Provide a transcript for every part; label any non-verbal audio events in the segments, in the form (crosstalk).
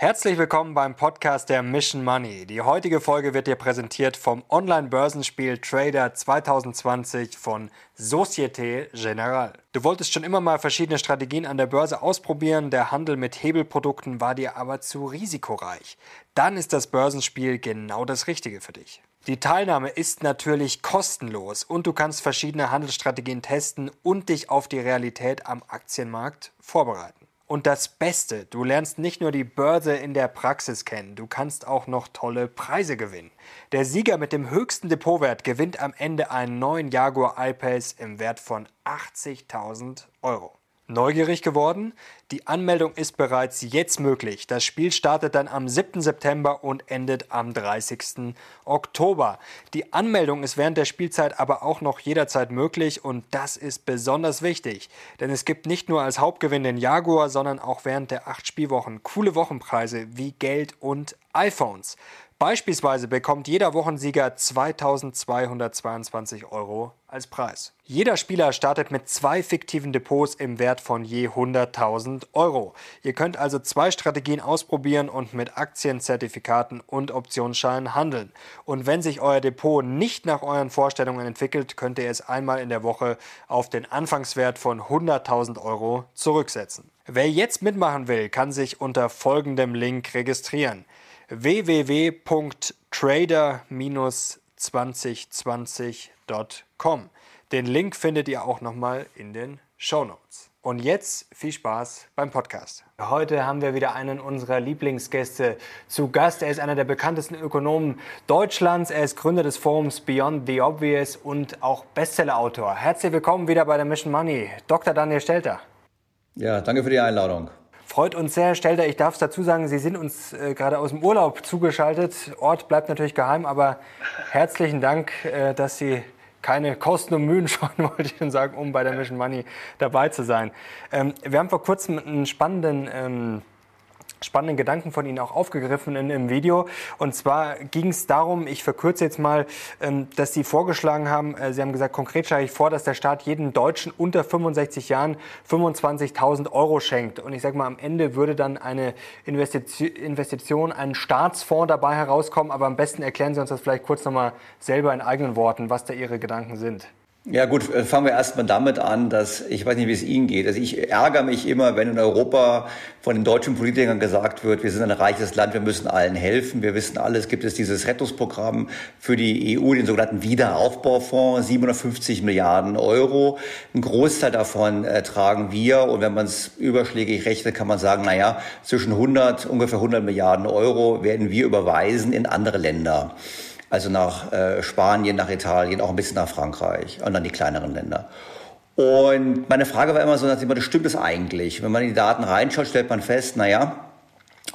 Herzlich willkommen beim Podcast der Mission Money. Die heutige Folge wird dir präsentiert vom Online-Börsenspiel Trader 2020 von Societe Generale. Du wolltest schon immer mal verschiedene Strategien an der Börse ausprobieren, der Handel mit Hebelprodukten war dir aber zu risikoreich. Dann ist das Börsenspiel genau das Richtige für dich. Die Teilnahme ist natürlich kostenlos und du kannst verschiedene Handelsstrategien testen und dich auf die Realität am Aktienmarkt vorbereiten. Und das Beste, du lernst nicht nur die Börse in der Praxis kennen, du kannst auch noch tolle Preise gewinnen. Der Sieger mit dem höchsten Depotwert gewinnt am Ende einen neuen Jaguar I-Pace im Wert von 80.000 Euro. Neugierig geworden? Die Anmeldung ist bereits jetzt möglich. Das Spiel startet dann am 7. September und endet am 30. Oktober. Die Anmeldung ist während der Spielzeit aber auch noch jederzeit möglich und das ist besonders wichtig, denn es gibt nicht nur als Hauptgewinn den Jaguar, sondern auch während der acht Spielwochen coole Wochenpreise wie Geld und iPhones. Beispielsweise bekommt jeder Wochensieger 2222 Euro als Preis. Jeder Spieler startet mit zwei fiktiven Depots im Wert von je 100.000 Euro. Ihr könnt also zwei Strategien ausprobieren und mit Aktien, Zertifikaten und Optionsscheinen handeln. Und wenn sich euer Depot nicht nach euren Vorstellungen entwickelt, könnt ihr es einmal in der Woche auf den Anfangswert von 100.000 Euro zurücksetzen. Wer jetzt mitmachen will, kann sich unter folgendem Link registrieren www.trader-2020.com. Den Link findet ihr auch nochmal in den Show Notes. Und jetzt viel Spaß beim Podcast. Heute haben wir wieder einen unserer Lieblingsgäste zu Gast. Er ist einer der bekanntesten Ökonomen Deutschlands. Er ist Gründer des Forums Beyond the Obvious und auch Bestsellerautor. Herzlich willkommen wieder bei der Mission Money, Dr. Daniel Stelter. Ja, danke für die Einladung. Freut uns sehr, Stelter. Ich darf es dazu sagen, Sie sind uns äh, gerade aus dem Urlaub zugeschaltet. Ort bleibt natürlich geheim, aber herzlichen Dank, äh, dass Sie keine Kosten und Mühen (laughs) scheuen, wollte ich schon sagen, um bei der Mission Money dabei zu sein. Ähm, wir haben vor kurzem einen spannenden ähm, spannenden Gedanken von Ihnen auch aufgegriffen in, im Video. Und zwar ging es darum, ich verkürze jetzt mal, ähm, dass Sie vorgeschlagen haben, äh, Sie haben gesagt, konkret schlage ich vor, dass der Staat jedem Deutschen unter 65 Jahren 25.000 Euro schenkt. Und ich sage mal, am Ende würde dann eine Investition, ein Staatsfonds dabei herauskommen. Aber am besten erklären Sie uns das vielleicht kurz nochmal selber in eigenen Worten, was da Ihre Gedanken sind. Ja gut, äh, fangen wir erstmal damit an, dass ich weiß nicht, wie es Ihnen geht. Also ich ärgere mich immer, wenn in Europa von den deutschen Politikern gesagt wird, wir sind ein reiches Land, wir müssen allen helfen. Wir wissen alles, gibt es dieses Rettungsprogramm für die EU, den sogenannten Wiederaufbaufonds, 750 Milliarden Euro. Ein Großteil davon äh, tragen wir und wenn man es überschlägig rechnet, kann man sagen, na ja, zwischen 100, ungefähr 100 Milliarden Euro werden wir überweisen in andere Länder also nach äh, Spanien, nach Italien, auch ein bisschen nach Frankreich und dann die kleineren Länder. Und meine Frage war immer so, dass immer, stimmt es eigentlich? Wenn man in die Daten reinschaut, stellt man fest, naja,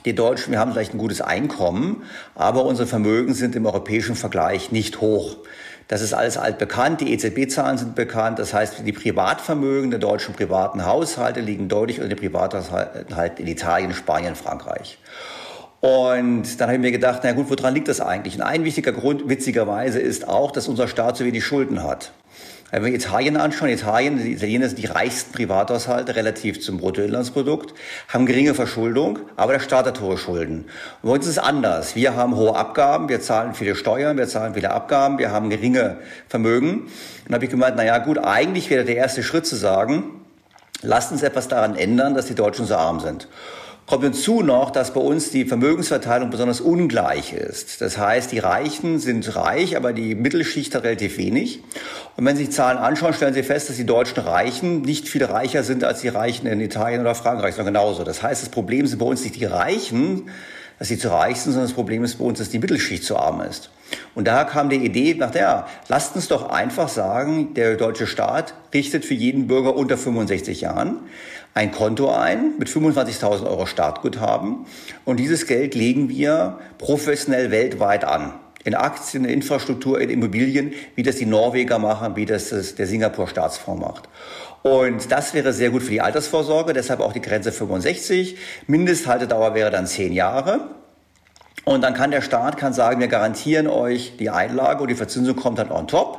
die Deutschen, wir haben vielleicht ein gutes Einkommen, aber unsere Vermögen sind im europäischen Vergleich nicht hoch. Das ist alles altbekannt. Die EZB-Zahlen sind bekannt. Das heißt, die Privatvermögen der deutschen privaten Haushalte liegen deutlich unter den Privathaushalten in Italien, Spanien, Frankreich. Und dann habe ich mir gedacht, na gut, woran liegt das eigentlich? Und ein wichtiger Grund, witzigerweise, ist auch, dass unser Staat so wenig Schulden hat. Wenn wir Italien anschauen, Italien, die Italiener sind die reichsten Privathaushalte relativ zum Bruttoinlandsprodukt, haben geringe Verschuldung, aber der Staat hat hohe Schulden. Und bei uns ist es anders. Wir haben hohe Abgaben, wir zahlen viele Steuern, wir zahlen viele Abgaben, wir haben geringe Vermögen. Und habe ich gemeint, na ja, gut, eigentlich wäre der erste Schritt zu sagen, lasst uns etwas daran ändern, dass die Deutschen so arm sind. Kommt hinzu noch, dass bei uns die Vermögensverteilung besonders ungleich ist. Das heißt, die Reichen sind reich, aber die Mittelschicht relativ wenig. Und wenn Sie sich Zahlen anschauen, stellen Sie fest, dass die deutschen Reichen nicht viel reicher sind als die Reichen in Italien oder Frankreich, sondern genauso. Das heißt, das Problem sind bei uns nicht die Reichen, dass sie zu reich sind, sondern das Problem ist bei uns, dass die Mittelschicht zu arm ist. Und daher kam die Idee nach der, lasst uns doch einfach sagen, der deutsche Staat richtet für jeden Bürger unter 65 Jahren ein Konto ein mit 25.000 Euro Startguthaben und dieses Geld legen wir professionell weltweit an. In Aktien, in Infrastruktur, in Immobilien, wie das die Norweger machen, wie das, das der Singapur Staatsfonds macht. Und das wäre sehr gut für die Altersvorsorge, deshalb auch die Grenze 65. Mindesthaltedauer wäre dann 10 Jahre. Und dann kann der Staat kann sagen, wir garantieren euch die Einlage und die Verzinsung kommt dann on top.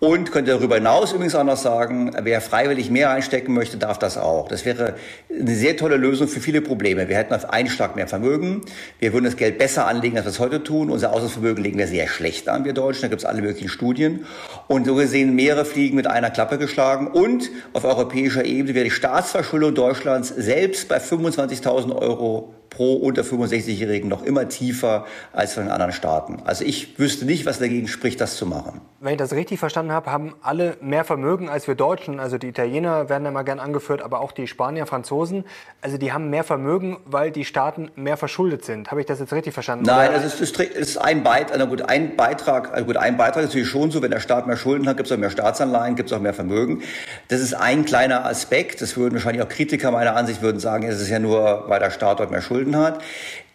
Und könnte darüber hinaus übrigens auch noch sagen, wer freiwillig mehr einstecken möchte, darf das auch. Das wäre eine sehr tolle Lösung für viele Probleme. Wir hätten auf einen Schlag mehr Vermögen. Wir würden das Geld besser anlegen, als wir es heute tun. Unser Auslandsvermögen legen wir sehr schlecht an, wir Deutschen. Da gibt es alle möglichen Studien. Und so gesehen mehrere Fliegen mit einer Klappe geschlagen. Und auf europäischer Ebene wäre die Staatsverschuldung Deutschlands selbst bei 25.000 Euro pro unter 65-Jährigen noch immer tiefer als von den anderen Staaten. Also ich wüsste nicht, was dagegen spricht, das zu machen. Wenn ich das richtig verstanden habe, haben alle mehr Vermögen als wir Deutschen. Also die Italiener werden immer gern angeführt, aber auch die Spanier, Franzosen. Also die haben mehr Vermögen, weil die Staaten mehr verschuldet sind. Habe ich das jetzt richtig verstanden? Nein, also es ist, ein, Beitrag, also gut, ein Beitrag, also gut, ein Beitrag ist natürlich schon so, wenn der Staat mehr Schulden hat, gibt es auch mehr Staatsanleihen, gibt es auch mehr Vermögen. Das ist ein kleiner Aspekt. Das würden wahrscheinlich auch Kritiker meiner Ansicht würden sagen, es ist ja nur, weil der Staat dort mehr Schulden Schulden hat.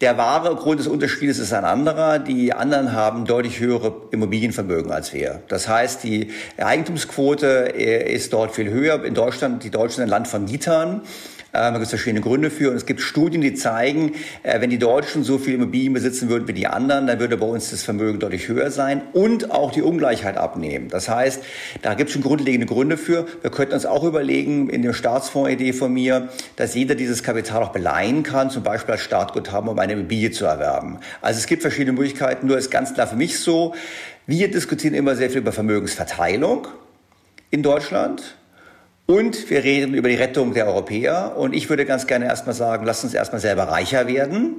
Der wahre Grund des Unterschiedes ist ein anderer. Die anderen haben deutlich höhere Immobilienvermögen als wir. Das heißt, die Eigentumsquote äh, ist dort viel höher. In Deutschland, die Deutschen sind ein Land von Mietern. Da gibt es verschiedene Gründe für. Und es gibt Studien, die zeigen, äh, wenn die Deutschen so viel Immobilien besitzen würden wie die anderen, dann würde bei uns das Vermögen deutlich höher sein und auch die Ungleichheit abnehmen. Das heißt, da gibt es schon grundlegende Gründe für. Wir könnten uns auch überlegen, in der Staatsfondsidee von mir, dass jeder dieses Kapital auch beleihen kann, zum Beispiel als Startguthaben, um eine Immobilie zu erwerben. Also es gibt verschiedene Möglichkeiten. Nur ist ganz klar für mich so, wir diskutieren immer sehr viel über Vermögensverteilung in Deutschland. Und wir reden über die Rettung der Europäer. Und ich würde ganz gerne erstmal sagen, lasst uns erstmal selber reicher werden.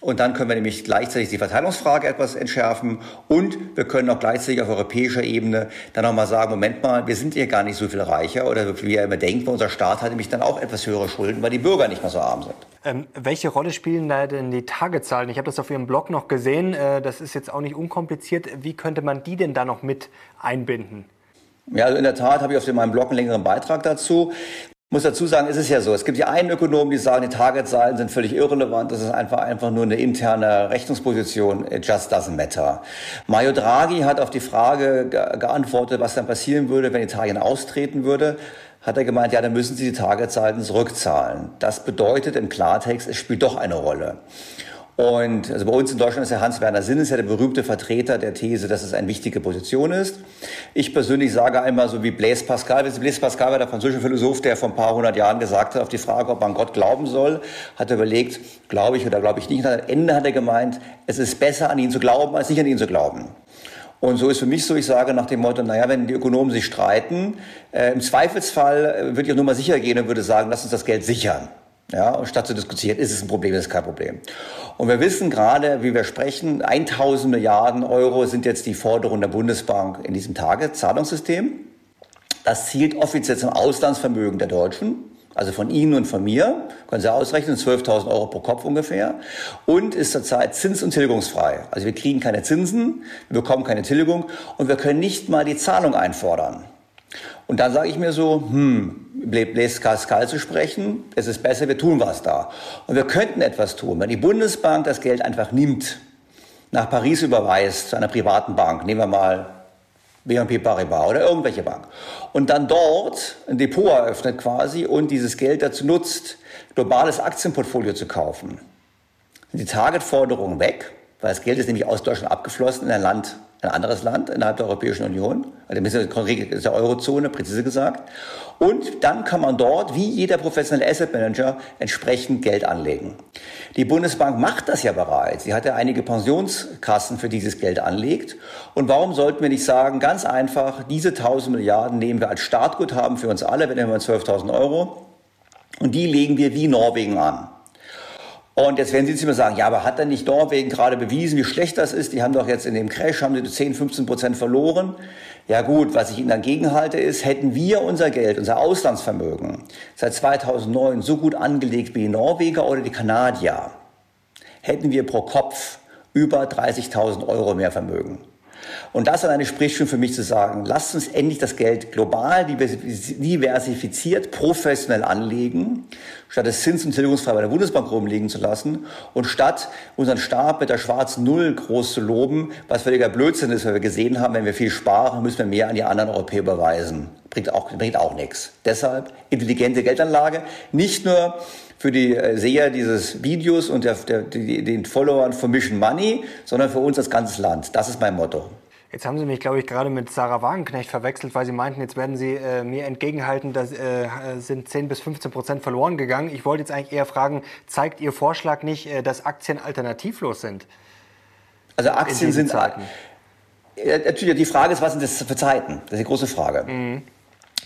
Und dann können wir nämlich gleichzeitig die Verteilungsfrage etwas entschärfen. Und wir können auch gleichzeitig auf europäischer Ebene dann nochmal sagen, Moment mal, wir sind hier gar nicht so viel reicher oder wie ihr immer denkt, unser Staat hat nämlich dann auch etwas höhere Schulden, weil die Bürger nicht mehr so arm sind. Ähm, welche Rolle spielen da denn die Tagezahlen? Ich habe das auf Ihrem Blog noch gesehen. Äh, das ist jetzt auch nicht unkompliziert. Wie könnte man die denn da noch mit einbinden? Ja, also in der Tat habe ich auf meinem Blog einen längeren Beitrag dazu. Muss dazu sagen, es ist ja so, es gibt ja einen Ökonomen, die sagen, die Targetzahlen sind völlig irrelevant, das ist einfach, einfach nur eine interne Rechnungsposition, it just doesn't matter. Mario Draghi hat auf die Frage ge geantwortet, was dann passieren würde, wenn Italien austreten würde, hat er gemeint, ja, dann müssen sie die Targetzahlen zurückzahlen. Das bedeutet im Klartext, es spielt doch eine Rolle. Und also bei uns in Deutschland ist der Hans-Werner Sinn ist ja der berühmte Vertreter der These, dass es eine wichtige Position ist. Ich persönlich sage einmal so wie Blaise Pascal, Blaise Pascal war der französische Philosoph, der vor ein paar hundert Jahren gesagt hat, auf die Frage, ob man Gott glauben soll, hat er überlegt, glaube ich oder glaube ich nicht. Und am Ende hat er gemeint, es ist besser an ihn zu glauben, als nicht an ihn zu glauben. Und so ist für mich so, ich sage nach dem Motto, naja, wenn die Ökonomen sich streiten, äh, im Zweifelsfall äh, würde ich auch nur mal sicher gehen und würde sagen, lass uns das Geld sichern. Ja, statt zu diskutieren, ist es ein Problem, ist es kein Problem. Und wir wissen gerade, wie wir sprechen, 1000 Milliarden Euro sind jetzt die Forderungen der Bundesbank in diesem Tagezahlungssystem. Das zielt offiziell zum Auslandsvermögen der Deutschen, also von Ihnen und von mir, können Sie ausrechnen, 12.000 Euro pro Kopf ungefähr, und ist zurzeit zins- und tilgungsfrei. Also wir kriegen keine Zinsen, wir bekommen keine Tilgung und wir können nicht mal die Zahlung einfordern. Und dann sage ich mir so, hm, Blaise Pascal zu sprechen, es ist besser, wir tun was da. Und wir könnten etwas tun, wenn die Bundesbank das Geld einfach nimmt, nach Paris überweist, zu einer privaten Bank, nehmen wir mal BNP Paribas oder irgendwelche Bank, und dann dort ein Depot eröffnet quasi und dieses Geld dazu nutzt, globales Aktienportfolio zu kaufen. Sind die Targetforderungen weg, weil das Geld ist nämlich aus Deutschland abgeflossen in ein Land, ein anderes Land innerhalb der Europäischen Union, also der Eurozone, präzise gesagt. Und dann kann man dort, wie jeder professionelle Asset Manager, entsprechend Geld anlegen. Die Bundesbank macht das ja bereits. Sie hat ja einige Pensionskassen, für dieses Geld anlegt. Und warum sollten wir nicht sagen, ganz einfach, diese 1000 Milliarden nehmen wir als Startguthaben für uns alle, wenn wir 12.000 Euro, und die legen wir wie Norwegen an. Und jetzt werden Sie zu mir sagen, ja, aber hat dann nicht Norwegen gerade bewiesen, wie schlecht das ist? Die haben doch jetzt in dem Crash, haben die 10, 15 Prozent verloren. Ja gut, was ich Ihnen dagegen halte, ist, hätten wir unser Geld, unser Auslandsvermögen seit 2009 so gut angelegt wie die Norweger oder die Kanadier, hätten wir pro Kopf über 30.000 Euro mehr Vermögen. Und das alleine spricht schon für mich zu sagen, lasst uns endlich das Geld global diversifiziert, professionell anlegen, statt es zins- und tilgungsfrei bei der Bundesbank rumliegen zu lassen und statt unseren Stab mit der schwarzen Null groß zu loben, was völliger Blödsinn ist, weil wir gesehen haben, wenn wir viel sparen, müssen wir mehr an die anderen Europäer überweisen. Bringt auch, bringt auch nichts. Deshalb intelligente Geldanlage, nicht nur für die äh, Seher dieses Videos und der, der, die, den Followern von Mission Money, sondern für uns als ganzes Land. Das ist mein Motto. Jetzt haben Sie mich, glaube ich, gerade mit Sarah Wagenknecht verwechselt, weil Sie meinten, jetzt werden Sie äh, mir entgegenhalten, da äh, sind 10 bis 15 Prozent verloren gegangen. Ich wollte jetzt eigentlich eher fragen, zeigt Ihr Vorschlag nicht, äh, dass Aktien alternativlos sind? Also Aktien sind Zeiten. Natürlich, die Frage ist, was sind das für Zeiten? Das ist die große Frage. Mhm.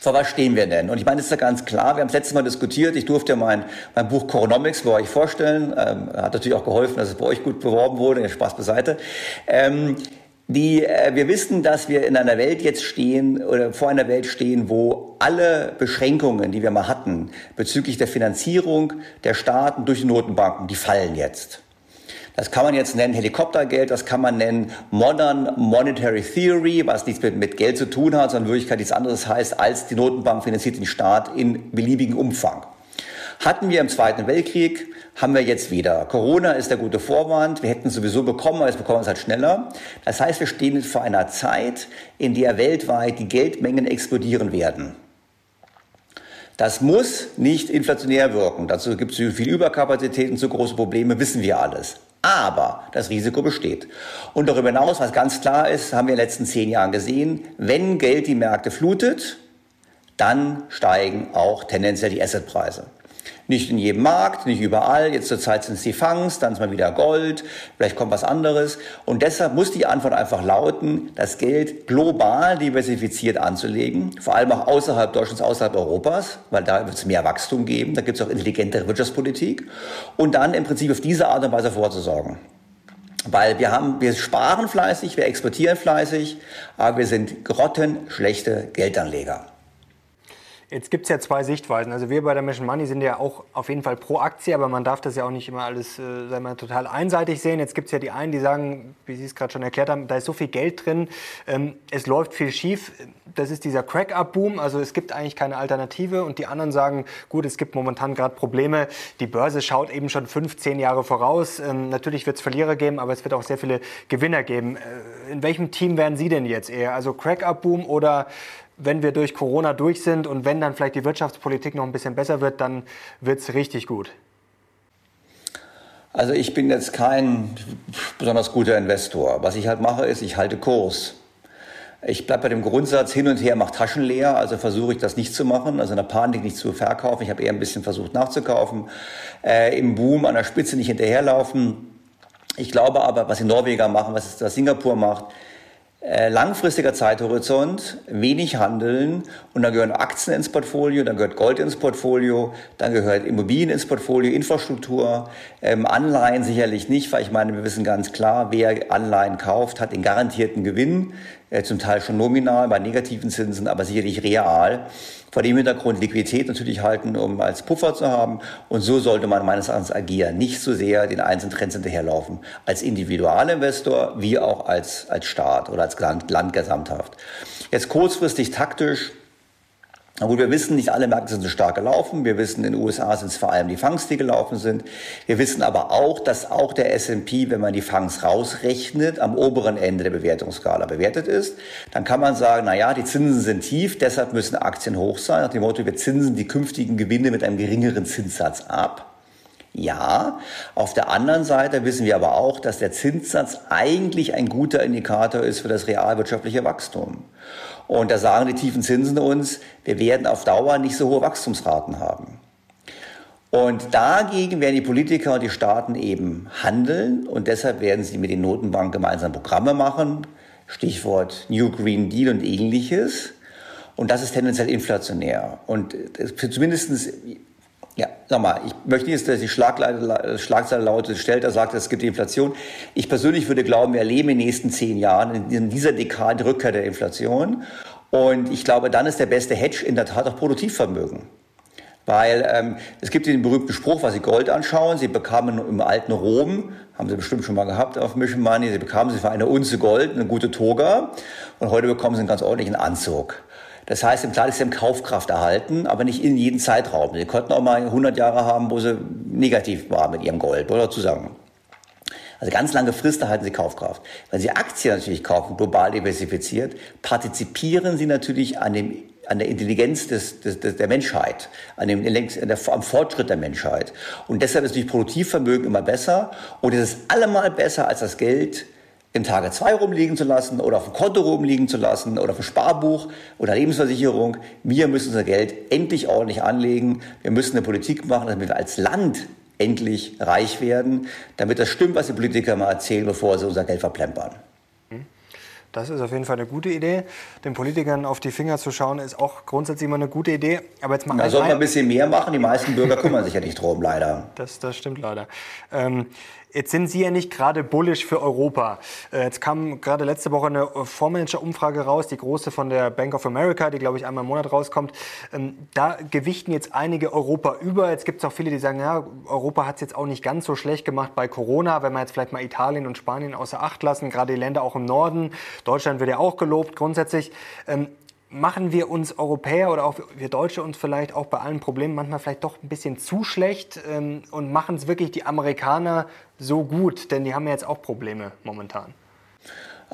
Vor was stehen wir denn? Und ich meine, das ist ja ganz klar. Wir haben es letztes Mal diskutiert. Ich durfte ja mein, mein Buch Coronomics bei euch vorstellen. Ähm, hat natürlich auch geholfen, dass es bei euch gut beworben wurde. Spaß beiseite. Ähm, die, äh, wir wissen, dass wir in einer Welt jetzt stehen oder vor einer Welt stehen, wo alle Beschränkungen, die wir mal hatten bezüglich der Finanzierung der Staaten durch die Notenbanken, die fallen jetzt. Das kann man jetzt nennen Helikoptergeld, das kann man nennen Modern Monetary Theory, was nichts mit, mit Geld zu tun hat, sondern in Wirklichkeit nichts anderes heißt, als die Notenbank finanziert den Staat in beliebigen Umfang. Hatten wir im Zweiten Weltkrieg, haben wir jetzt wieder. Corona ist der gute Vorwand. Wir hätten es sowieso bekommen, aber jetzt bekommen wir es halt schneller. Das heißt, wir stehen vor einer Zeit, in der weltweit die Geldmengen explodieren werden. Das muss nicht inflationär wirken. Dazu gibt es viel Überkapazitäten, zu große Probleme, wissen wir alles. Aber das Risiko besteht. Und darüber hinaus, was ganz klar ist, haben wir in den letzten zehn Jahren gesehen, wenn Geld die Märkte flutet, dann steigen auch tendenziell die Assetpreise. Nicht in jedem Markt, nicht überall. Jetzt zur Zeit sind es die Fangs, dann ist mal wieder Gold, vielleicht kommt was anderes. Und deshalb muss die Antwort einfach lauten, das Geld global diversifiziert anzulegen, vor allem auch außerhalb Deutschlands, außerhalb Europas, weil da wird es mehr Wachstum geben, da gibt es auch intelligentere Wirtschaftspolitik. Und dann im Prinzip auf diese Art und Weise vorzusorgen. Weil wir haben, wir sparen fleißig, wir exportieren fleißig, aber wir sind grottenschlechte Geldanleger. Jetzt gibt es ja zwei Sichtweisen. Also wir bei der Mission Money sind ja auch auf jeden Fall pro Aktie, aber man darf das ja auch nicht immer alles äh, sagen wir, total einseitig sehen. Jetzt gibt es ja die einen, die sagen, wie Sie es gerade schon erklärt haben, da ist so viel Geld drin, ähm, es läuft viel schief. Das ist dieser Crack-Up-Boom, also es gibt eigentlich keine Alternative. Und die anderen sagen, gut, es gibt momentan gerade Probleme. Die Börse schaut eben schon fünf, zehn Jahre voraus. Ähm, natürlich wird es Verlierer geben, aber es wird auch sehr viele Gewinner geben. Äh, in welchem Team wären Sie denn jetzt eher? Also Crack-Up-Boom oder wenn wir durch Corona durch sind und wenn dann vielleicht die Wirtschaftspolitik noch ein bisschen besser wird, dann wird es richtig gut. Also ich bin jetzt kein besonders guter Investor. Was ich halt mache, ist, ich halte Kurs. Ich bleibe bei dem Grundsatz hin und her macht Taschen leer, also versuche ich das nicht zu machen, also in der Panik nicht zu verkaufen. Ich habe eher ein bisschen versucht nachzukaufen, äh, im Boom an der Spitze nicht hinterherlaufen. Ich glaube aber, was die Norweger machen, was Singapur macht, langfristiger Zeithorizont, wenig handeln und dann gehören Aktien ins Portfolio, dann gehört Gold ins Portfolio, dann gehört Immobilien ins Portfolio, Infrastruktur, ähm, Anleihen sicherlich nicht, weil ich meine, wir wissen ganz klar, wer Anleihen kauft, hat den garantierten Gewinn, äh, zum Teil schon nominal bei negativen Zinsen, aber sicherlich real. Vor dem Hintergrund Liquidität natürlich halten, um als Puffer zu haben. Und so sollte man meines Erachtens agieren. Nicht so sehr den einzelnen Trends hinterherlaufen. Als Individualinvestor wie auch als, als Staat oder als Land, Land gesamthaft. Jetzt kurzfristig taktisch aber wir wissen, nicht alle Märkte sind so stark gelaufen. Wir wissen, in den USA sind es vor allem die Fangs, die gelaufen sind. Wir wissen aber auch, dass auch der S&P, wenn man die Fangs rausrechnet, am oberen Ende der Bewertungsskala bewertet ist. Dann kann man sagen, na ja, die Zinsen sind tief, deshalb müssen Aktien hoch sein. Nach dem Motto, wir zinsen die künftigen Gewinne mit einem geringeren Zinssatz ab. Ja, auf der anderen Seite wissen wir aber auch, dass der Zinssatz eigentlich ein guter Indikator ist für das realwirtschaftliche Wachstum. Und da sagen die tiefen Zinsen uns, wir werden auf Dauer nicht so hohe Wachstumsraten haben. Und dagegen werden die Politiker und die Staaten eben handeln und deshalb werden sie mit den Notenbanken gemeinsam Programme machen, Stichwort New Green Deal und ähnliches. Und das ist tendenziell inflationär. Und zumindestens ja, sag mal, ich möchte nicht, dass die Schlagzeile lautet, stellt, er sagt, es gibt Inflation. Ich persönlich würde glauben, wir erleben in den nächsten zehn Jahren in dieser Dekade Rückkehr der Inflation. Und ich glaube, dann ist der beste Hedge in der Tat auch Produktivvermögen. Weil ähm, es gibt den berühmten Spruch, was Sie Gold anschauen, Sie bekamen im alten Rom, haben Sie bestimmt schon mal gehabt auf Mission Money, Sie bekamen Sie für eine Unze Gold eine gute Toga und heute bekommen Sie einen ganz ordentlichen Anzug. Das heißt, im Klar ist sie im Kaufkraft erhalten, aber nicht in jedem Zeitraum. Sie konnten auch mal 100 Jahre haben, wo sie negativ war mit ihrem Gold oder zusammen. Also ganz lange Frist erhalten sie Kaufkraft. Wenn sie Aktien natürlich kaufen, global diversifiziert, partizipieren sie natürlich an dem an der Intelligenz des, des, des, der Menschheit, an dem, an der, am Fortschritt der Menschheit. Und deshalb ist natürlich Produktivvermögen immer besser und es ist allemal besser als das Geld im Tage 2 rumliegen zu lassen oder auf dem Konto rumliegen zu lassen oder auf dem Sparbuch oder Lebensversicherung. Wir müssen unser Geld endlich ordentlich anlegen. Wir müssen eine Politik machen, damit wir als Land endlich reich werden, damit das stimmt, was die Politiker mal erzählen, bevor sie unser Geld verplempern. Das ist auf jeden Fall eine gute Idee. Den Politikern auf die Finger zu schauen, ist auch grundsätzlich immer eine gute Idee. Aber jetzt mal da soll man ein bisschen mehr machen. Die meisten Bürger kümmern sich ja nicht drum, leider. Das, das stimmt leider. Ähm, Jetzt sind Sie ja nicht gerade bullish für Europa. Äh, jetzt kam gerade letzte Woche eine Fondsmanager-Umfrage raus, die große von der Bank of America, die, glaube ich, einmal im Monat rauskommt. Ähm, da gewichten jetzt einige Europa über. Jetzt gibt es auch viele, die sagen, ja, Europa hat es jetzt auch nicht ganz so schlecht gemacht bei Corona, wenn wir jetzt vielleicht mal Italien und Spanien außer Acht lassen, gerade die Länder auch im Norden. Deutschland wird ja auch gelobt grundsätzlich. Machen wir uns Europäer oder auch wir Deutsche uns vielleicht auch bei allen Problemen manchmal vielleicht doch ein bisschen zu schlecht ähm, und machen es wirklich die Amerikaner so gut? Denn die haben ja jetzt auch Probleme momentan.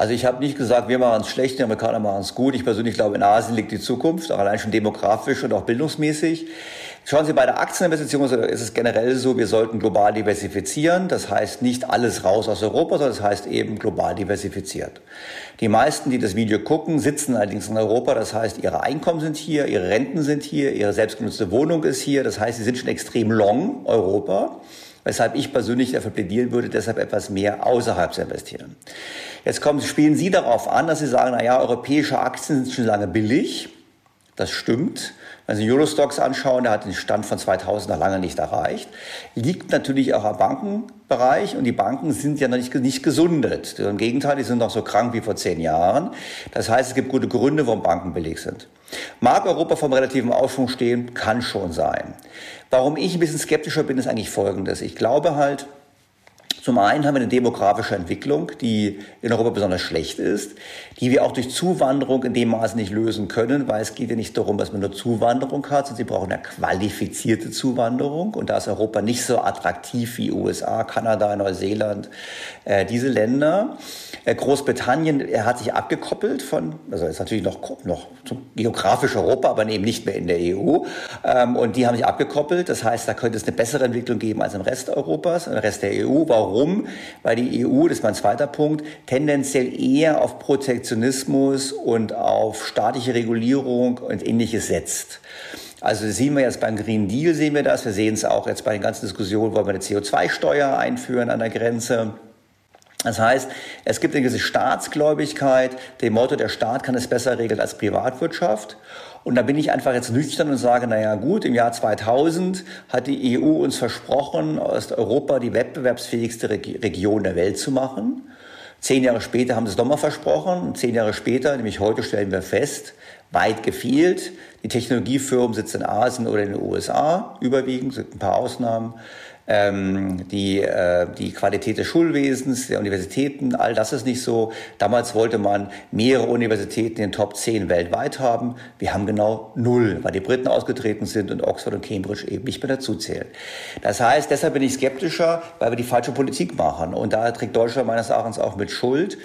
Also ich habe nicht gesagt, wir machen es schlecht, die Amerikaner machen es gut. Ich persönlich glaube, in Asien liegt die Zukunft, auch allein schon demografisch und auch bildungsmäßig. Schauen Sie, bei der Aktieninvestition ist es generell so, wir sollten global diversifizieren. Das heißt nicht alles raus aus Europa, sondern das heißt eben global diversifiziert. Die meisten, die das Video gucken, sitzen allerdings in Europa. Das heißt, ihre Einkommen sind hier, ihre Renten sind hier, ihre selbstgenutzte Wohnung ist hier. Das heißt, sie sind schon extrem long Europa weshalb ich persönlich dafür plädieren würde, deshalb etwas mehr außerhalb zu investieren. Jetzt kommen, spielen Sie darauf an, dass Sie sagen, na ja, europäische Aktien sind schon lange billig. Das stimmt. Wenn Sie Eurostox anschauen, der hat den Stand von 2000 noch lange nicht erreicht. Liegt natürlich auch am Bankenbereich und die Banken sind ja noch nicht, nicht gesundet. Im Gegenteil, die sind noch so krank wie vor zehn Jahren. Das heißt, es gibt gute Gründe, warum Banken billig sind. Mag Europa vom relativen Aufschwung stehen? Kann schon sein. Warum ich ein bisschen skeptischer bin, ist eigentlich Folgendes. Ich glaube halt, zum einen haben wir eine demografische Entwicklung, die in Europa besonders schlecht ist, die wir auch durch Zuwanderung in dem Maße nicht lösen können, weil es geht ja nicht darum, dass man nur Zuwanderung hat, sondern sie brauchen eine qualifizierte Zuwanderung. Und da ist Europa nicht so attraktiv wie USA, Kanada, Neuseeland, äh, diese Länder. Äh, Großbritannien er hat sich abgekoppelt von, also ist natürlich noch, noch geografisch Europa, aber eben nicht mehr in der EU. Ähm, und die haben sich abgekoppelt. Das heißt, da könnte es eine bessere Entwicklung geben als im Rest Europas, im Rest der EU. Warum? Weil die EU, das ist mein zweiter Punkt, tendenziell eher auf Protektionismus und auf staatliche Regulierung und ähnliches setzt. Also sehen wir jetzt beim Green Deal, sehen wir das. Wir sehen es auch jetzt bei den ganzen Diskussionen, wollen wir eine CO2-Steuer einführen an der Grenze. Das heißt, es gibt eine gewisse Staatsgläubigkeit, dem Motto, der Staat kann es besser regeln als Privatwirtschaft. Und da bin ich einfach jetzt nüchtern und sage, naja gut, im Jahr 2000 hat die EU uns versprochen, aus Europa die wettbewerbsfähigste Region der Welt zu machen. Zehn Jahre später haben sie es nochmal versprochen. Zehn Jahre später, nämlich heute, stellen wir fest, weit gefehlt. Die Technologiefirmen sitzen in Asien oder in den USA überwiegend, sind ein paar Ausnahmen ähm, die, äh, die Qualität des Schulwesens, der Universitäten, all das ist nicht so. Damals wollte man mehrere Universitäten in den Top 10 weltweit haben. Wir haben genau null, weil die Briten ausgetreten sind und Oxford und Cambridge eben nicht mehr dazuzählen. Das heißt, deshalb bin ich skeptischer, weil wir die falsche Politik machen. Und da trägt Deutschland meines Erachtens auch mit Schuld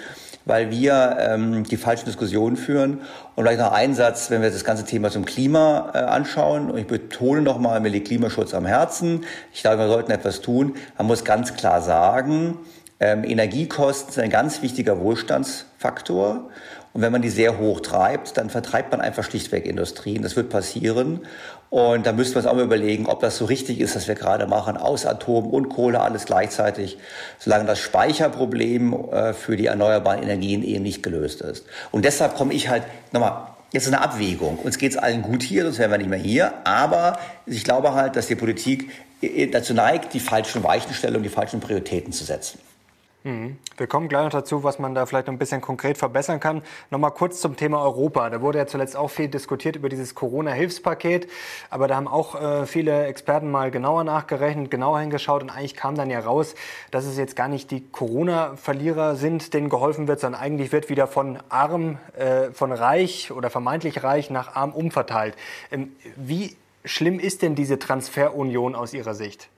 weil wir ähm, die falschen Diskussionen führen. Und vielleicht noch ein Satz, wenn wir das ganze Thema zum Klima äh, anschauen. Und ich betone nochmal, mir liegt Klimaschutz am Herzen. Ich glaube, wir sollten etwas tun. Man muss ganz klar sagen, ähm, Energiekosten sind ein ganz wichtiger Wohlstandsfaktor. Und wenn man die sehr hoch treibt, dann vertreibt man einfach schlichtweg Industrien. Das wird passieren. Und da müssen wir uns auch mal überlegen, ob das so richtig ist, was wir gerade machen, aus Atom und Kohle alles gleichzeitig, solange das Speicherproblem äh, für die erneuerbaren Energien eben nicht gelöst ist. Und deshalb komme ich halt nochmal Jetzt eine Abwägung. Uns geht es allen gut hier, sonst wären wir nicht mehr hier. Aber ich glaube halt, dass die Politik äh, dazu neigt, die falschen Weichenstellungen, die falschen Prioritäten zu setzen. Mhm. Wir kommen gleich noch dazu, was man da vielleicht noch ein bisschen konkret verbessern kann. Nochmal kurz zum Thema Europa. Da wurde ja zuletzt auch viel diskutiert über dieses Corona-Hilfspaket. Aber da haben auch äh, viele Experten mal genauer nachgerechnet, genauer hingeschaut. Und eigentlich kam dann ja raus, dass es jetzt gar nicht die Corona-Verlierer sind, denen geholfen wird, sondern eigentlich wird wieder von arm, äh, von reich oder vermeintlich reich nach arm umverteilt. Ähm, wie schlimm ist denn diese Transferunion aus Ihrer Sicht?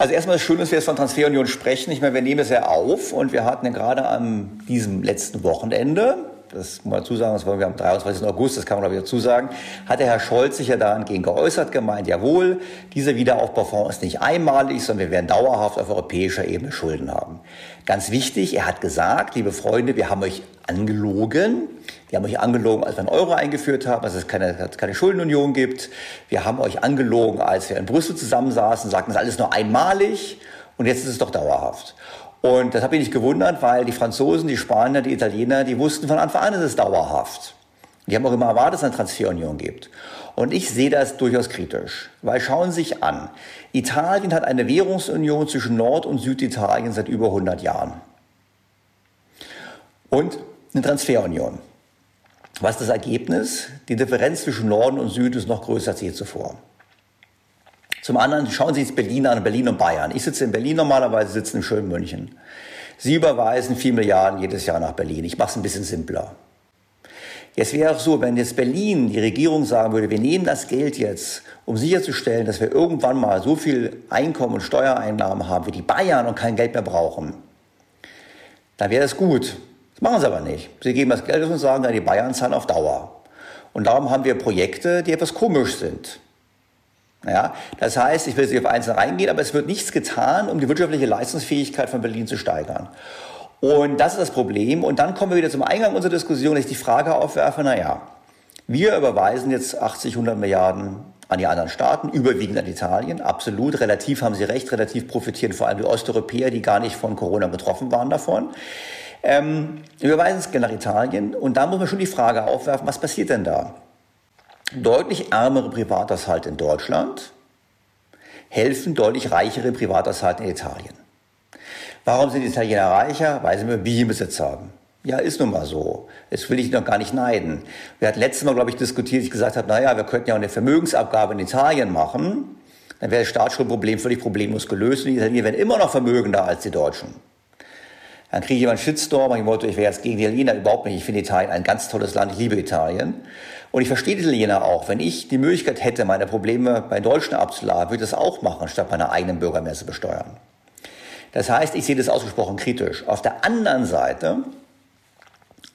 Also erstmal schön, dass wir jetzt von Transferunion sprechen. Ich meine, wir nehmen es ja auf und wir hatten ja gerade an diesem letzten Wochenende das muss man dazu sagen, das wollen wir am 23. August, das kann man glaube ich dazu sagen, hat der Herr Scholz sich ja dahingehend geäußert, gemeint, jawohl, dieser Wiederaufbaufonds ist nicht einmalig, sondern wir werden dauerhaft auf europäischer Ebene Schulden haben. Ganz wichtig, er hat gesagt, liebe Freunde, wir haben euch angelogen. Wir haben euch angelogen, als wir einen Euro eingeführt haben, dass es keine, keine Schuldenunion gibt. Wir haben euch angelogen, als wir in Brüssel zusammensaßen, sagten, das ist alles nur einmalig und jetzt ist es doch dauerhaft. Und das habe ich nicht gewundert, weil die Franzosen, die Spanier, die Italiener, die wussten von Anfang an, es ist dauerhaft. Die haben auch immer erwartet, dass es eine Transferunion gibt. Und ich sehe das durchaus kritisch, weil schauen Sie sich an, Italien hat eine Währungsunion zwischen Nord- und Süditalien seit über 100 Jahren. Und eine Transferunion. Was ist das Ergebnis? Die Differenz zwischen Norden und Süden ist noch größer als je zuvor. Zum anderen schauen Sie sich Berlin an, Berlin und Bayern. Ich sitze in Berlin normalerweise, sitze in schönen München. Sie überweisen 4 Milliarden jedes Jahr nach Berlin. Ich mache es ein bisschen simpler. Jetzt wäre auch so, wenn jetzt Berlin, die Regierung sagen würde, wir nehmen das Geld jetzt, um sicherzustellen, dass wir irgendwann mal so viel Einkommen und Steuereinnahmen haben wie die Bayern und kein Geld mehr brauchen, dann wäre das gut. Das machen sie aber nicht. Sie geben das Geld und sagen, die Bayern zahlen auf Dauer. Und darum haben wir Projekte, die etwas komisch sind. Ja, das heißt, ich will jetzt nicht auf Einzelne reingehen, aber es wird nichts getan, um die wirtschaftliche Leistungsfähigkeit von Berlin zu steigern. Und das ist das Problem. Und dann kommen wir wieder zum Eingang unserer Diskussion, dass ich die Frage aufwerfe, na ja, wir überweisen jetzt 80, 100 Milliarden an die anderen Staaten, überwiegend an Italien, absolut. Relativ haben Sie recht, relativ profitieren vor allem die Osteuropäer, die gar nicht von Corona betroffen waren davon. Ähm, wir überweisen es nach Italien und da muss man schon die Frage aufwerfen, was passiert denn da? Deutlich ärmere Privathaushalte in Deutschland helfen deutlich reichere Privathaushalte in Italien. Warum sind die Italiener reicher? Weil sie mehr Bienenbesitz haben. Ja, ist nun mal so. Das will ich noch gar nicht neiden. Wir hatten letztes Mal, glaube ich, diskutiert, ich gesagt habe, naja, wir könnten ja auch eine Vermögensabgabe in Italien machen. Dann wäre das Staatsschuldproblem völlig problemlos gelöst und die Italiener wären immer noch vermögender als die Deutschen. Dann kriege ich immer einen Shitstorm, ich wollte, ich wäre jetzt gegen die Italiener überhaupt nicht. Ich finde Italien ein ganz tolles Land, ich liebe Italien. Und ich verstehe die Italiener auch. Wenn ich die Möglichkeit hätte, meine Probleme bei Deutschen abzuladen, würde ich das auch machen, statt meine eigenen Bürger mehr zu besteuern. Das heißt, ich sehe das ausgesprochen kritisch. Auf der anderen Seite,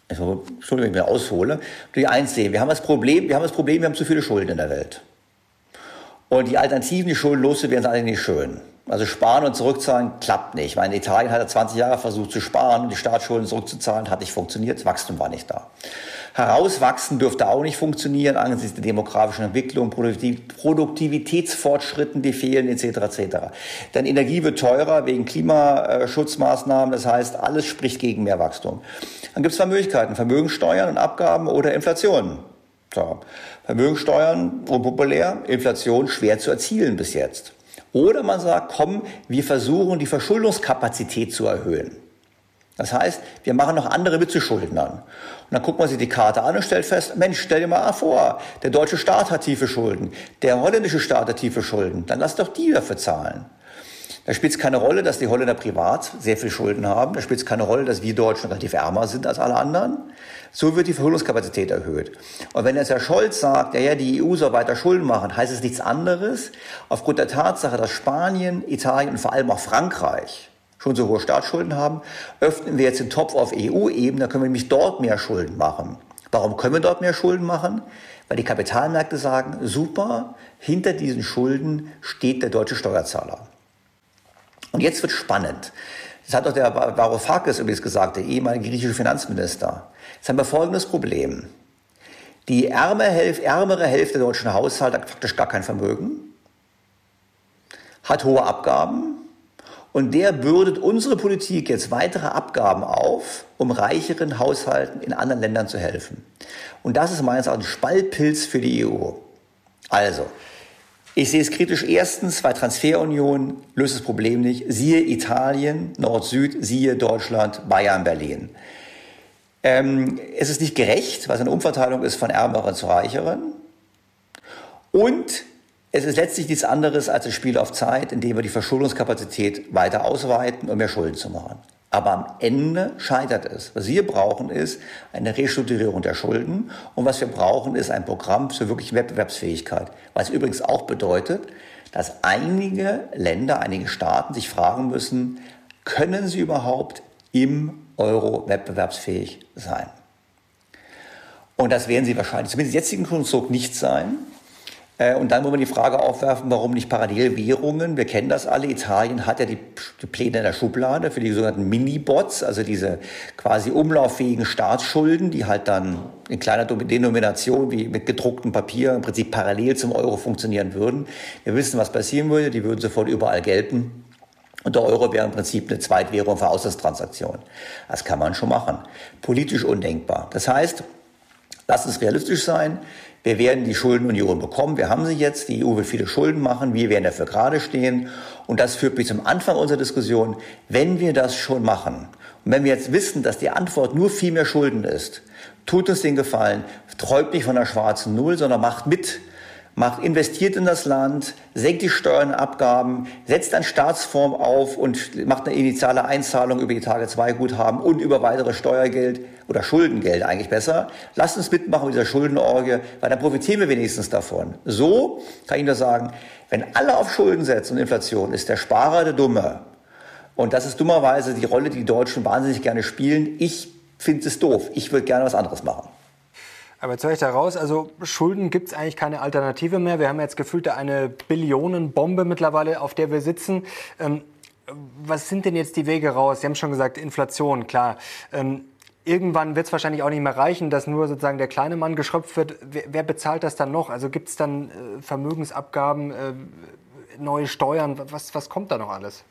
also, Entschuldigung, wenn ich mir aushole, die eins sehen, wir haben das Problem, wir haben das Problem, wir haben zu viele Schulden in der Welt. Und die Alternativen, die Schulden loszuwerden, sind alle nicht schön. Also sparen und zurückzahlen klappt nicht. Ich meine, Italien hat ja 20 Jahre versucht zu sparen und die Staatsschulden zurückzuzahlen, hat nicht funktioniert, das Wachstum war nicht da. Herauswachsen dürfte auch nicht funktionieren angesichts der demografischen Entwicklung, Produktivitätsfortschritten, die fehlen etc. etc. Denn Energie wird teurer wegen Klimaschutzmaßnahmen, das heißt, alles spricht gegen mehr Wachstum. Dann gibt es zwei Möglichkeiten, Vermögensteuern und Abgaben oder Inflation. So. Vermögensteuern unpopulär, Inflation schwer zu erzielen bis jetzt. Oder man sagt, komm, wir versuchen die Verschuldungskapazität zu erhöhen. Das heißt, wir machen noch andere Mitzuschuldnern. Und dann guckt man sich die Karte an und stellt fest, Mensch, stell dir mal vor, der deutsche Staat hat tiefe Schulden, der holländische Staat hat tiefe Schulden, dann lass doch die dafür zahlen. Da spielt es keine Rolle, dass die Holländer privat sehr viel Schulden haben. Da spielt es keine Rolle, dass wir Deutschen relativ ärmer sind als alle anderen. So wird die Verschuldungskapazität erhöht. Und wenn jetzt Herr Scholz sagt, ja, ja, die EU soll weiter Schulden machen, heißt es nichts anderes. Aufgrund der Tatsache, dass Spanien, Italien und vor allem auch Frankreich schon so hohe Staatsschulden haben, öffnen wir jetzt den Topf auf EU-Ebene, da können wir nämlich dort mehr Schulden machen. Warum können wir dort mehr Schulden machen? Weil die Kapitalmärkte sagen, super, hinter diesen Schulden steht der deutsche Steuerzahler. Und jetzt wird spannend. Das hat auch der Varoufakis übrigens gesagt, der ehemalige griechische Finanzminister. Jetzt haben wir folgendes Problem. Die ärmere Hälfte, der deutschen Haushalte hat faktisch gar kein Vermögen, hat hohe Abgaben und der bürdet unsere Politik jetzt weitere Abgaben auf, um reicheren Haushalten in anderen Ländern zu helfen. Und das ist meines Erachtens Spaltpilz für die EU. Also, ich sehe es kritisch. Erstens, bei Transferunion löst das Problem nicht. Siehe Italien, Nord-Süd, siehe Deutschland, Bayern, Berlin. Ähm, es ist nicht gerecht, weil es eine Umverteilung ist von Ärmeren zu Reicheren. Und es ist letztlich nichts anderes als ein Spiel auf Zeit, indem wir die Verschuldungskapazität weiter ausweiten, um mehr Schulden zu machen. Aber am Ende scheitert es. Was wir brauchen, ist eine Restrukturierung der Schulden. Und was wir brauchen, ist ein Programm zur wirklichen Wettbewerbsfähigkeit. Was übrigens auch bedeutet, dass einige Länder, einige Staaten sich fragen müssen, können sie überhaupt im Euro wettbewerbsfähig sein? Und das werden sie wahrscheinlich, zumindest jetzigen Konstrukt, nicht sein. Äh, und dann muss man die Frage aufwerfen, warum nicht Parallelwährungen? Wir kennen das alle. Italien hat ja die, die Pläne in der Schublade für die sogenannten Mini-Bots, also diese quasi umlauffähigen Staatsschulden, die halt dann in kleiner Denomination wie mit gedrucktem Papier im Prinzip parallel zum Euro funktionieren würden. Wir wissen, was passieren würde. Die würden sofort überall gelten. Und der Euro wäre im Prinzip eine Zweitwährung für Auslandstransaktionen. Das kann man schon machen. Politisch undenkbar. Das heißt, Lass es realistisch sein. Wir werden die Schuldenunion bekommen. Wir haben sie jetzt. Die EU wird viele Schulden machen. Wir werden dafür gerade stehen. Und das führt mich zum Anfang unserer Diskussion. Wenn wir das schon machen und wenn wir jetzt wissen, dass die Antwort nur viel mehr Schulden ist, tut uns den Gefallen, träumt nicht von der schwarzen Null, sondern macht mit macht, investiert in das Land, senkt die Steuern Abgaben, setzt ein Staatsform auf und macht eine initiale Einzahlung über die Tage 2 Guthaben und über weitere Steuergeld oder Schuldengeld eigentlich besser. Lasst uns mitmachen mit dieser Schuldenorgie, weil dann profitieren wir wenigstens davon. So kann ich nur sagen, wenn alle auf Schulden setzen und Inflation, ist der Sparer der Dumme. Und das ist dummerweise die Rolle, die die Deutschen wahnsinnig gerne spielen. Ich finde es doof. Ich würde gerne was anderes machen. Aber jetzt höre ich da raus, also Schulden gibt es eigentlich keine Alternative mehr. Wir haben jetzt gefühlt eine Billionenbombe mittlerweile, auf der wir sitzen. Ähm, was sind denn jetzt die Wege raus? Sie haben schon gesagt, Inflation, klar. Ähm, irgendwann wird es wahrscheinlich auch nicht mehr reichen, dass nur sozusagen der kleine Mann geschröpft wird. Wer, wer bezahlt das dann noch? Also gibt es dann äh, Vermögensabgaben, äh, neue Steuern? Was, was kommt da noch alles?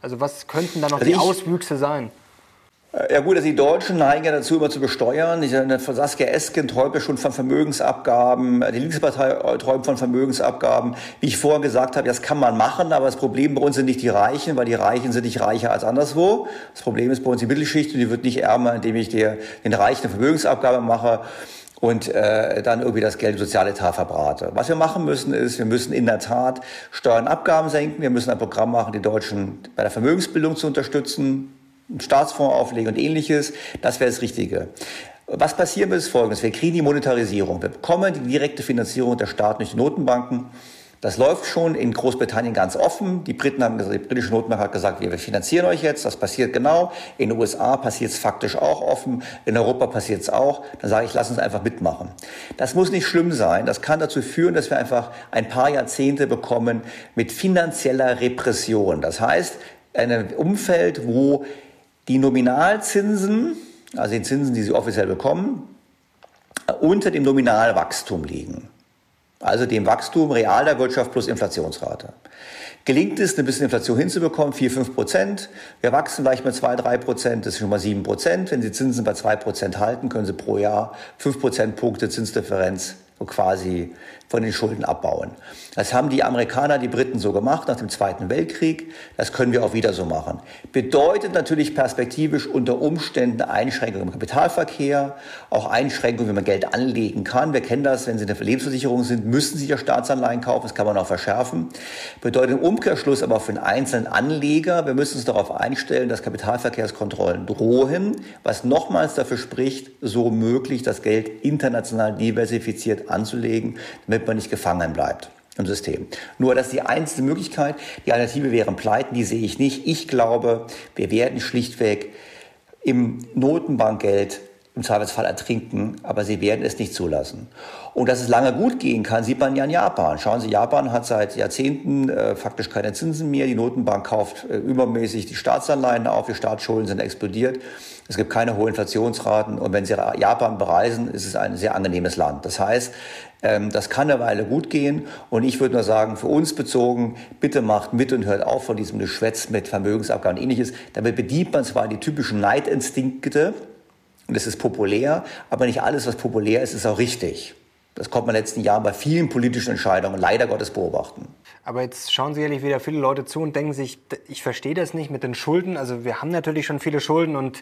Also was könnten da noch also die Auswüchse sein? Äh, ja gut, also die Deutschen neigen ja dazu, immer zu besteuern. Ich, Saskia Esken träumt ja schon von Vermögensabgaben, die Linkspartei äh, träumt von Vermögensabgaben. Wie ich vorher gesagt habe, das kann man machen, aber das Problem bei uns sind nicht die Reichen, weil die Reichen sind nicht reicher als anderswo. Das Problem ist bei uns die Mittelschicht und die wird nicht ärmer, indem ich dir, den Reichen eine Vermögensabgabe mache und äh, dann irgendwie das Geld im Sozialetat verbrate. Was wir machen müssen, ist, wir müssen in der Tat Steuern Abgaben senken. Wir müssen ein Programm machen, die Deutschen bei der Vermögensbildung zu unterstützen Staatsfonds auflegen und ähnliches. Das wäre das Richtige. Was passieren wird, ist Folgendes. Wir kriegen die Monetarisierung. Wir bekommen die direkte Finanzierung der Staaten durch die Notenbanken. Das läuft schon in Großbritannien ganz offen. Die Briten haben gesagt, die britische Notenbank hat gesagt, wir finanzieren euch jetzt. Das passiert genau. In den USA passiert es faktisch auch offen. In Europa passiert es auch. Dann sage ich, lass uns einfach mitmachen. Das muss nicht schlimm sein. Das kann dazu führen, dass wir einfach ein paar Jahrzehnte bekommen mit finanzieller Repression. Das heißt, ein Umfeld, wo die Nominalzinsen, also die Zinsen, die Sie offiziell bekommen, unter dem Nominalwachstum liegen. Also dem Wachstum real der Wirtschaft plus Inflationsrate. Gelingt es, eine bisschen Inflation hinzubekommen, 4, 5 Prozent. Wir wachsen vielleicht mit 2, 3 Prozent, das ist schon mal 7 Prozent. Wenn Sie Zinsen bei 2 Prozent halten, können Sie pro Jahr 5 Prozentpunkte Zinsdifferenz quasi von den Schulden abbauen. Das haben die Amerikaner, die Briten so gemacht nach dem Zweiten Weltkrieg. Das können wir auch wieder so machen. Bedeutet natürlich perspektivisch unter Umständen Einschränkungen im Kapitalverkehr, auch Einschränkungen, wie man Geld anlegen kann. Wir kennen das, wenn Sie eine Lebensversicherung sind, müssen Sie ja Staatsanleihen kaufen. Das kann man auch verschärfen. Bedeutet im Umkehrschluss aber für den einzelnen Anleger, wir müssen uns darauf einstellen, dass Kapitalverkehrskontrollen drohen, was nochmals dafür spricht, so möglich das Geld international diversifiziert anzulegen, damit man nicht gefangen bleibt im System. Nur das ist die einzige Möglichkeit. Die Alternative wären Pleiten, die sehe ich nicht. Ich glaube, wir werden schlichtweg im Notenbankgeld im Zweifelsfall ertrinken, aber sie werden es nicht zulassen. Und dass es lange gut gehen kann, sieht man ja in Japan. Schauen Sie, Japan hat seit Jahrzehnten äh, faktisch keine Zinsen mehr. Die Notenbank kauft äh, übermäßig die Staatsanleihen auf, die Staatsschulden sind explodiert. Es gibt keine hohen Inflationsraten. Und wenn Sie Japan bereisen, ist es ein sehr angenehmes Land. Das heißt, ähm, das kann eine Weile gut gehen. Und ich würde nur sagen, für uns bezogen, bitte macht mit und hört auf von diesem Geschwätz mit Vermögensabgaben und ähnliches. Damit bedient man zwar die typischen Neidinstinkte, und es ist populär, aber nicht alles, was populär ist, ist auch richtig. Das kommt man in den letzten Jahren bei vielen politischen Entscheidungen leider Gottes beobachten. Aber jetzt schauen sicherlich wieder viele Leute zu und denken sich, ich verstehe das nicht mit den Schulden. Also wir haben natürlich schon viele Schulden und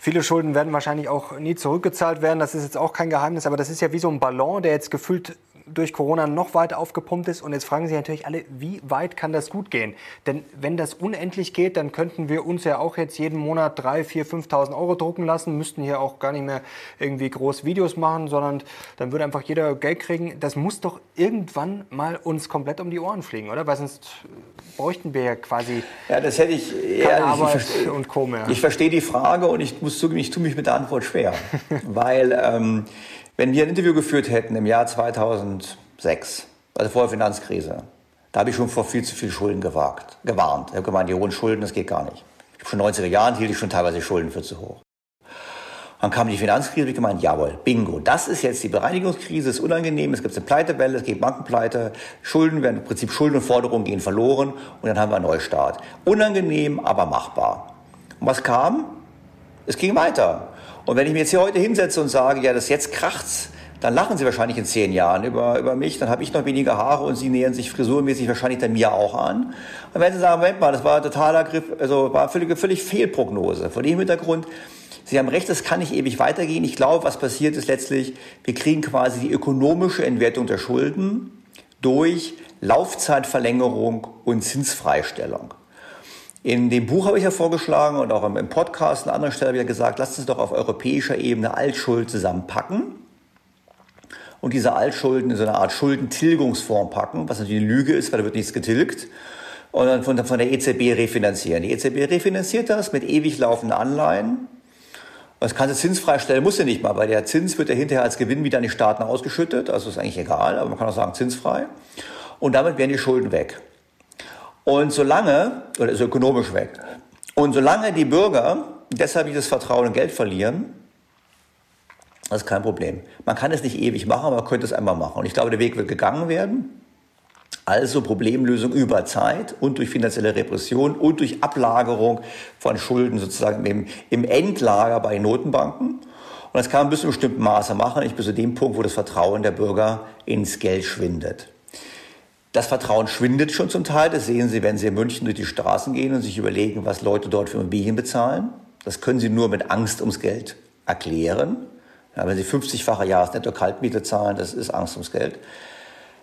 viele Schulden werden wahrscheinlich auch nie zurückgezahlt werden. Das ist jetzt auch kein Geheimnis, aber das ist ja wie so ein Ballon, der jetzt gefühlt durch Corona noch weiter aufgepumpt ist. Und jetzt fragen sich natürlich alle, wie weit kann das gut gehen? Denn wenn das unendlich geht, dann könnten wir uns ja auch jetzt jeden Monat 3, 4, 5.000 Euro drucken lassen, müssten hier auch gar nicht mehr irgendwie groß Videos machen, sondern dann würde einfach jeder Geld kriegen. Das muss doch irgendwann mal uns komplett um die Ohren fliegen, oder? Weil sonst bräuchten wir ja quasi ja, das hätte ich, keine ja, Arbeit ich und Co. mehr. Ich verstehe die Frage und ich muss zugeben, ich tue mich mit der Antwort schwer. (laughs) weil ähm, Wenn wir ein Interview geführt hätten im Jahr 2006, also vor der Finanzkrise, da habe ich schon vor viel zu viel Schulden gewagt, gewarnt. Ich habe gemeint, die hohen Schulden, das geht gar nicht. Ich schon 90er Jahren hielt ich schon teilweise Schulden für zu hoch. Dann kam die Finanzkrise, habe ich gemeint, jawohl, bingo, das ist jetzt die Bereinigungskrise, ist unangenehm, es gibt eine Pleitewelle, es gibt Bankenpleite, Schulden werden, im Prinzip Schulden und Forderungen gehen verloren und dann haben wir einen Neustart. Unangenehm, aber machbar. Und was kam? Es ging weiter. Und wenn ich mir jetzt hier heute hinsetze und sage, ja, das jetzt kracht's, dann lachen Sie wahrscheinlich in zehn Jahren über, über mich, dann habe ich noch weniger Haare und Sie nähern sich frisurmäßig wahrscheinlich dann mir auch an. Dann werden Sie sagen, Moment mal, das war totaler Griff, also war völlig, völlig Fehlprognose. Vor dem Hintergrund Sie haben recht, das kann nicht ewig weitergehen. Ich glaube, was passiert ist letztlich, wir kriegen quasi die ökonomische Entwertung der Schulden durch Laufzeitverlängerung und Zinsfreistellung. In dem Buch habe ich ja vorgeschlagen und auch im Podcast an anderer Stelle habe ich ja gesagt, lasst uns doch auf europäischer Ebene Altschuld zusammenpacken und diese Altschulden in so eine Art Schuldentilgungsform packen, was natürlich eine Lüge ist, weil da wird nichts getilgt und dann von, von der EZB refinanzieren. Die EZB refinanziert das mit ewig laufenden Anleihen das kannst du zinsfrei stellen, musst du nicht mal, weil der Zins wird ja hinterher als Gewinn wieder an die Staaten ausgeschüttet. Also ist eigentlich egal, aber man kann auch sagen zinsfrei. Und damit werden die Schulden weg. Und solange, oder ist ökonomisch weg, und solange die Bürger deshalb dieses Vertrauen in Geld verlieren, das ist kein Problem. Man kann es nicht ewig machen, aber man könnte es einmal machen. Und ich glaube, der Weg wird gegangen werden. Also Problemlösung über Zeit und durch finanzielle Repression und durch Ablagerung von Schulden sozusagen im, im Endlager bei Notenbanken. Und das kann man bis zu einem bestimmten Maße machen, nicht bis zu dem Punkt, wo das Vertrauen der Bürger ins Geld schwindet. Das Vertrauen schwindet schon zum Teil. Das sehen Sie, wenn Sie in München durch die Straßen gehen und sich überlegen, was Leute dort für Immobilien bezahlen. Das können Sie nur mit Angst ums Geld erklären. Ja, wenn Sie 50-fache Jahresnetto-Kaltmiete zahlen, das ist Angst ums Geld.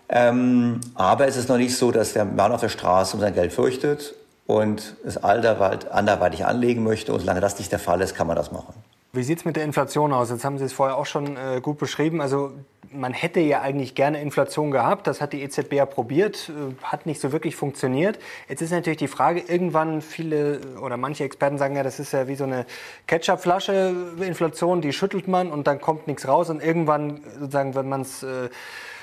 Ähm, aber es ist noch nicht so, dass der Mann auf der Straße um sein Geld fürchtet und es anderweitig anlegen möchte. Und solange das nicht der Fall ist, kann man das machen. Wie sieht es mit der Inflation aus? Jetzt haben Sie es vorher auch schon äh, gut beschrieben. Also man hätte ja eigentlich gerne Inflation gehabt. Das hat die EZB ja probiert, äh, hat nicht so wirklich funktioniert. Jetzt ist natürlich die Frage, irgendwann viele oder manche Experten sagen ja, das ist ja wie so eine Ketchupflasche Inflation, die schüttelt man und dann kommt nichts raus und irgendwann sozusagen, wenn man es äh,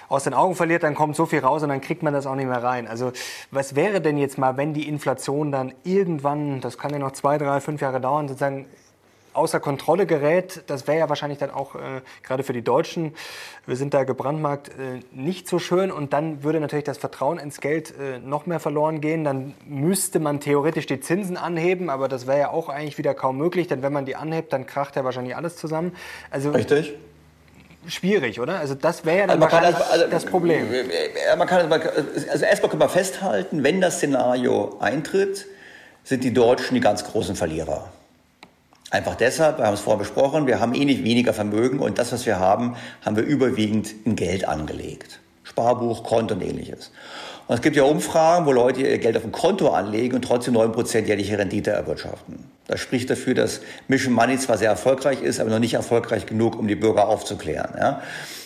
aus den Augen verliert, dann kommt so viel raus und dann kriegt man das auch nicht mehr rein. Also was wäre denn jetzt mal, wenn die Inflation dann irgendwann, das kann ja noch zwei, drei, fünf Jahre dauern, sozusagen außer Kontrolle gerät, das wäre ja wahrscheinlich dann auch äh, gerade für die Deutschen, wir sind da gebrandmarkt, äh, nicht so schön und dann würde natürlich das Vertrauen ins Geld äh, noch mehr verloren gehen. Dann müsste man theoretisch die Zinsen anheben, aber das wäre ja auch eigentlich wieder kaum möglich, denn wenn man die anhebt, dann kracht ja wahrscheinlich alles zusammen. Also, Richtig schwierig, oder? Also das wäre ja dann also wahrscheinlich das, also, das Problem. Man kann, also erstmal können wir festhalten, wenn das Szenario eintritt, sind die Deutschen die ganz großen Verlierer. Einfach deshalb, wir haben es vorher besprochen, wir haben eh nicht weniger Vermögen und das, was wir haben, haben wir überwiegend in Geld angelegt. Sparbuch, Konto und ähnliches. Und es gibt ja Umfragen, wo Leute ihr Geld auf ein Konto anlegen und trotzdem 9% jährliche Rendite erwirtschaften. Das spricht dafür, dass Mission Money zwar sehr erfolgreich ist, aber noch nicht erfolgreich genug, um die Bürger aufzuklären. Ja?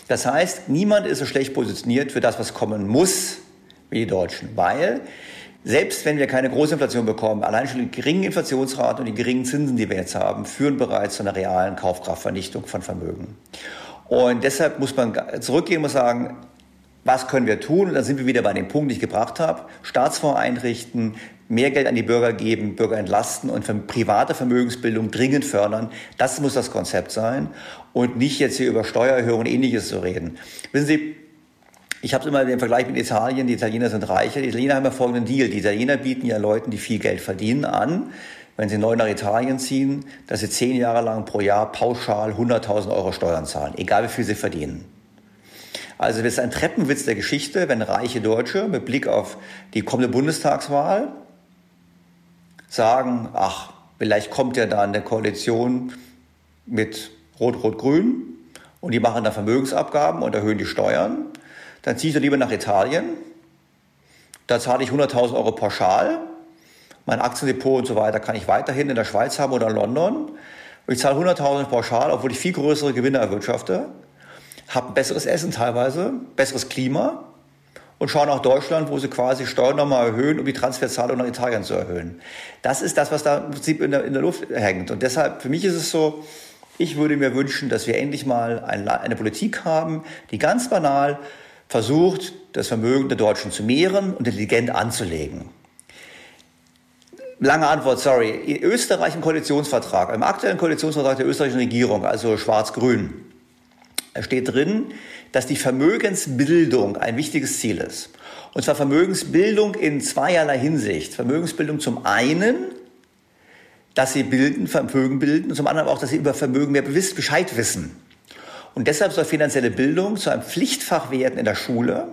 Das heißt, niemand ist so schlecht positioniert für das, was kommen muss, wie die Deutschen. Weil selbst wenn wir keine große Inflation bekommen, allein schon die geringen Inflationsraten und die geringen Zinsen, die wir jetzt haben, führen bereits zu einer realen Kaufkraftvernichtung von Vermögen. Und deshalb muss man zurückgehen und sagen, was können wir tun? Und dann sind wir wieder bei dem Punkt, den ich gebracht habe. Staatsfonds einrichten, mehr Geld an die Bürger geben, Bürger entlasten und private Vermögensbildung dringend fördern. Das muss das Konzept sein und nicht jetzt hier über Steuererhöhungen und ähnliches zu reden. Wissen Sie, ich habe immer den Vergleich mit Italien. Die Italiener sind reicher. Die Italiener haben ja folgenden Deal. Die Italiener bieten ja Leuten, die viel Geld verdienen, an, wenn sie neu nach Italien ziehen, dass sie zehn Jahre lang pro Jahr pauschal 100.000 Euro Steuern zahlen, egal wie viel sie verdienen. Also das ist ein Treppenwitz der Geschichte, wenn reiche Deutsche mit Blick auf die kommende Bundestagswahl sagen, ach, vielleicht kommt ja da eine Koalition mit Rot-Rot-Grün und die machen da Vermögensabgaben und erhöhen die Steuern, dann ziehe ich doch lieber nach Italien. Da zahle ich 100.000 Euro pauschal. Mein Aktiendepot und so weiter kann ich weiterhin in der Schweiz haben oder in London. Ich zahle 100.000 pauschal, obwohl ich viel größere Gewinne erwirtschafte. Habe besseres Essen teilweise, besseres Klima und schauen nach Deutschland, wo sie quasi Steuern nochmal erhöhen, um die Transferzahlung nach Italien zu erhöhen. Das ist das, was da im Prinzip in der, in der Luft hängt. Und deshalb, für mich ist es so, Ich würde mir wünschen, dass wir endlich mal eine Politik haben, die ganz banal versucht, das Vermögen der Deutschen zu mehren und intelligent anzulegen. Lange Antwort, sorry. Österreich im Koalitionsvertrag, im aktuellen Koalitionsvertrag der österreichischen Regierung, also schwarz-grün, steht drin, dass die Vermögensbildung ein wichtiges Ziel ist. Und zwar Vermögensbildung in zweierlei Hinsicht. Vermögensbildung zum einen, dass sie bilden, Vermögen bilden, und zum anderen auch, dass sie über Vermögen mehr Bescheid wissen. Und deshalb soll finanzielle Bildung zu einem Pflichtfach werden in der Schule.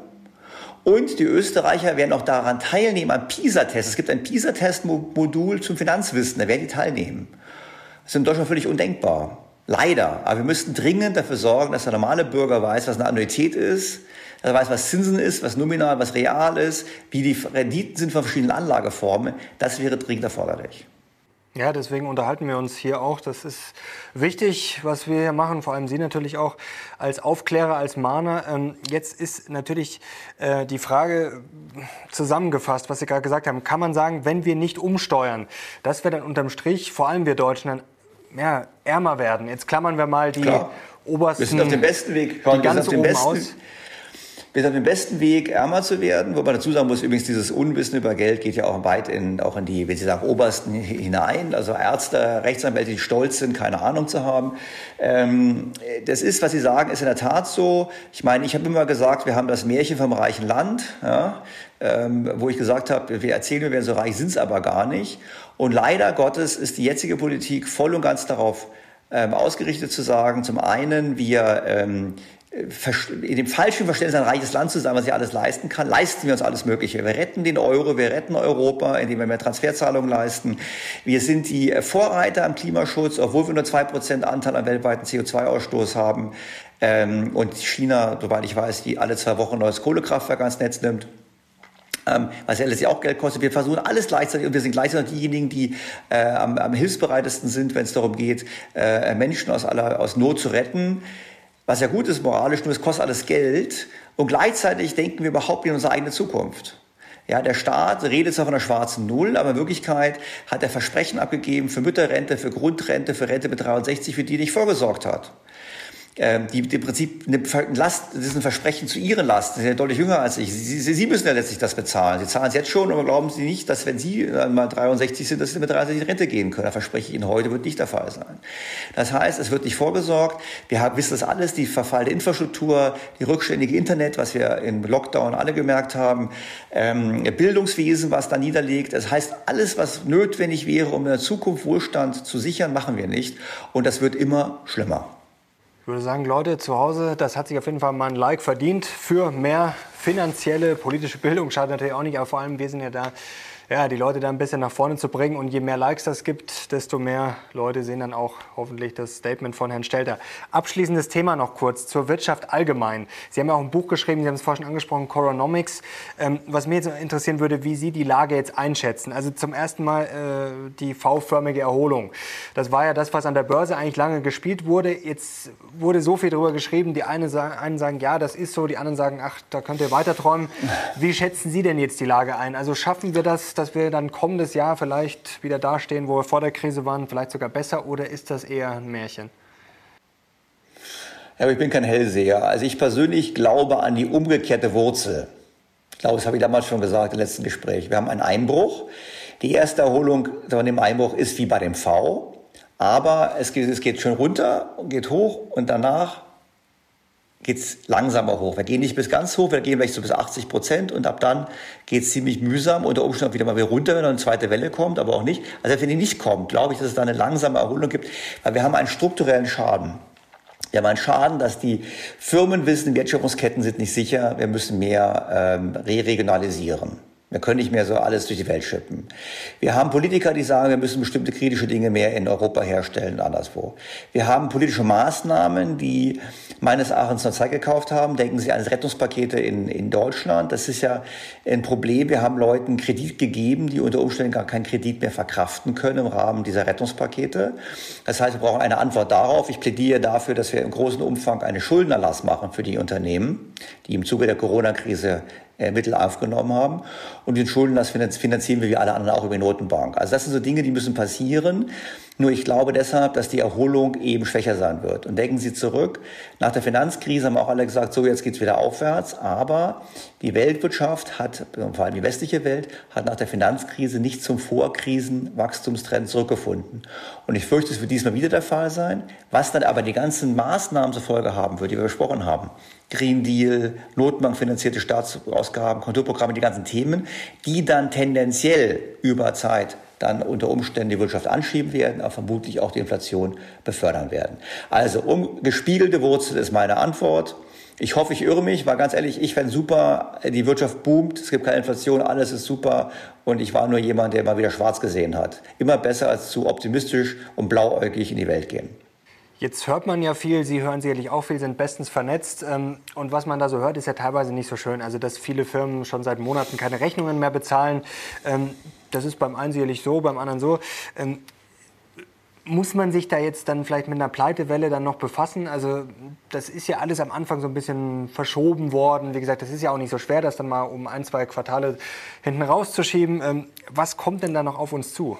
Und die Österreicher werden auch daran teilnehmen am PISA-Test. Es gibt ein PISA-Test-Modul zum Finanzwissen, da werden die teilnehmen. Das ist in Deutschland völlig undenkbar. Leider. Aber wir müssten dringend dafür sorgen, dass der normale Bürger weiß, was eine Annuität ist, dass er weiß, was Zinsen ist, was nominal, was real ist, wie die Renditen sind von verschiedenen Anlageformen. Das wäre dringend erforderlich. Ja, deswegen unterhalten wir uns hier auch. Das ist wichtig, was wir hier machen, vor allem Sie natürlich auch als Aufklärer, als Mahner. Ähm, jetzt ist natürlich äh, die Frage zusammengefasst, was Sie gerade gesagt haben. Kann man sagen, wenn wir nicht umsteuern, dass wir dann unterm Strich, vor allem wir Deutschen, dann ja, ärmer werden? Jetzt klammern wir mal die Klar. obersten. Wir sind auf dem besten Weg. Die ganz oben besten, aus. Wir sind auf dem besten Weg, ärmer zu werden, wo man dazu sagen muss, übrigens dieses Unwissen über Geld geht ja auch weit in, auch in die, wie Sie sagen, Obersten hinein. Also Ärzte, Rechtsanwälte, die stolz sind, keine Ahnung zu haben. Ähm, das ist, was Sie sagen, ist in der Tat so. Ich meine, ich habe immer gesagt, wir haben das Märchen vom reichen Land, ja, ähm, wo ich gesagt habe, wir erzählen, wir wären so reich, sind es aber gar nicht. Und leider Gottes ist die jetzige Politik voll und ganz darauf ähm, ausgerichtet zu sagen, zum einen, wir ähm, in dem falschen Verständnis ein reiches Land zu sein, was sich alles leisten kann, leisten wir uns alles Mögliche. Wir retten den Euro, wir retten Europa, indem wir mehr Transferzahlungen leisten. Wir sind die Vorreiter am Klimaschutz, obwohl wir nur zwei Prozent Anteil am weltweiten CO2-Ausstoß haben. Ähm, und China, soweit ich weiß, die alle zwei Wochen ein neues Kohlekraftwerk ans Netz nimmt ähm, was ja letztlich auch Geld kostet. Wir versuchen alles gleichzeitig und wir sind gleichzeitig diejenigen, die äh, am, am hilfsbereitesten sind, wenn es darum geht, äh, Menschen aus aller aus Not zu retten was ja gut ist moralisch, nur es kostet alles Geld. Und gleichzeitig denken wir überhaupt nicht an unsere eigene Zukunft. Ja, der Staat redet zwar von der schwarzen Null, aber in Wirklichkeit hat er Versprechen abgegeben für Mütterrente, für Grundrente, für Rente mit 63, für die er nicht vorgesorgt hat ähm, die, die im Prinzip eine Last, das ist ein Versprechen zu ihren Lasten. Sie sind ja deutlich jünger als ich. Sie, Sie, Sie müssen ja letztlich das bezahlen. Sie zahlen es jetzt schon, aber glauben Sie nicht, dass wenn Sie mal 63 sind, dass Sie mit 63 in Rente gehen können. Da verspreche ich Ihnen heute, wird nicht der Fall sein. Das heißt, es wird nicht vorgesorgt. Wir haben, wissen das alles, die verfallene Infrastruktur, die rückständige Internet, was wir im Lockdown alle gemerkt haben, ähm, Bildungswesen, was da niederlegt. Das heißt, alles, was notwendig wäre, um in der Zukunft Wohlstand zu sichern, machen wir nicht. Und das wird immer schlimmer. Ich würde sagen, Leute zu Hause, das hat sich auf jeden Fall mal ein Like verdient für mehr finanzielle, politische Bildung. Schadet natürlich auch nicht, aber vor allem wir sind ja da ja, die Leute da ein bisschen nach vorne zu bringen. Und je mehr Likes das gibt, desto mehr Leute sehen dann auch hoffentlich das Statement von Herrn Stelter. Abschließendes Thema noch kurz zur Wirtschaft allgemein. Sie haben ja auch ein Buch geschrieben, Sie haben es vorhin schon angesprochen, Coronomics. Ähm, was mir jetzt interessieren würde, wie Sie die Lage jetzt einschätzen. Also zum ersten Mal äh, die V-förmige Erholung. Das war ja das, was an der Börse eigentlich lange gespielt wurde. Jetzt wurde so viel darüber geschrieben. Die eine sagen, einen sagen, ja, das ist so. Die anderen sagen, ach, da könnt ihr weiter träumen. Wie schätzen Sie denn jetzt die Lage ein? Also schaffen wir das, dass wir dann kommendes Jahr vielleicht wieder dastehen, wo wir vor der Krise waren, vielleicht sogar besser, oder ist das eher ein Märchen? Ja, aber ich bin kein Hellseher. Also ich persönlich glaube an die umgekehrte Wurzel. Ich glaube, das habe ich damals schon gesagt im letzten Gespräch. Wir haben einen Einbruch. Die erste Erholung von dem Einbruch ist wie bei dem V. Aber es geht, es geht schön runter und geht hoch und danach geht's langsamer hoch. Wir gehen nicht bis ganz hoch, wir gehen vielleicht so bis 80 Prozent und ab dann geht's ziemlich mühsam, unter Umständen wieder mal wieder runter, wenn eine zweite Welle kommt, aber auch nicht. Also wenn die nicht kommt, glaube ich, dass es da eine langsame Erholung gibt, weil wir haben einen strukturellen Schaden. Wir haben einen Schaden, dass die Firmen wissen, Wertschöpfungsketten sind nicht sicher, wir müssen mehr ähm, re-regionalisieren. Wir können nicht mehr so alles durch die Welt schippen. Wir haben Politiker, die sagen, wir müssen bestimmte kritische Dinge mehr in Europa herstellen, anderswo. Wir haben politische Maßnahmen, die meines Erachtens noch Zeit gekauft haben. Denken Sie an das Rettungspakete in, in Deutschland. Das ist ja ein Problem. Wir haben Leuten Kredit gegeben, die unter Umständen gar keinen Kredit mehr verkraften können im Rahmen dieser Rettungspakete. Das heißt, wir brauchen eine Antwort darauf. Ich plädiere dafür, dass wir im großen Umfang einen Schuldenerlass machen für die Unternehmen, die im Zuge der Corona-Krise Mittel aufgenommen haben. Und den Schulden, das finanzieren wir wie alle anderen auch über die Notenbank. Also das sind so Dinge, die müssen passieren. Nur ich glaube deshalb, dass die Erholung eben schwächer sein wird. Und denken Sie zurück, nach der Finanzkrise haben auch alle gesagt, so jetzt geht's wieder aufwärts. Aber die Weltwirtschaft hat, vor allem die westliche Welt, hat nach der Finanzkrise nicht zum Vorkrisenwachstumstrend zurückgefunden. Und ich fürchte, es wird diesmal wieder der Fall sein. Was dann aber die ganzen Maßnahmen zur Folge haben wird, die wir besprochen haben, Green Deal, Notenbankfinanzierte Staatsausgaben, Konjunkturprogramme, die ganzen Themen, die dann tendenziell über Zeit dann unter Umständen die Wirtschaft anschieben werden, aber vermutlich auch die Inflation befördern werden. Also um gespiegelte Wurzel ist meine Antwort. Ich hoffe, ich irre mich, weil ganz ehrlich, ich fände super, die Wirtschaft boomt, es gibt keine Inflation, alles ist super und ich war nur jemand, der mal wieder schwarz gesehen hat. Immer besser als zu optimistisch und blauäugig in die Welt gehen. Jetzt hört man ja viel, Sie hören sicherlich auch viel, sind bestens vernetzt. Ähm, und was man da so hört, ist ja teilweise nicht so schön. Also, dass viele Firmen schon seit Monaten keine Rechnungen mehr bezahlen. Ähm, das ist beim einen sicherlich so, beim anderen so. Ähm, muss man sich da jetzt dann vielleicht mit einer Pleitewelle dann noch befassen? Also das ist ja alles am Anfang so ein bisschen verschoben worden. Wie gesagt, das ist ja auch nicht so schwer, das dann mal um ein, zwei Quartale hinten rauszuschieben. Was kommt denn da noch auf uns zu?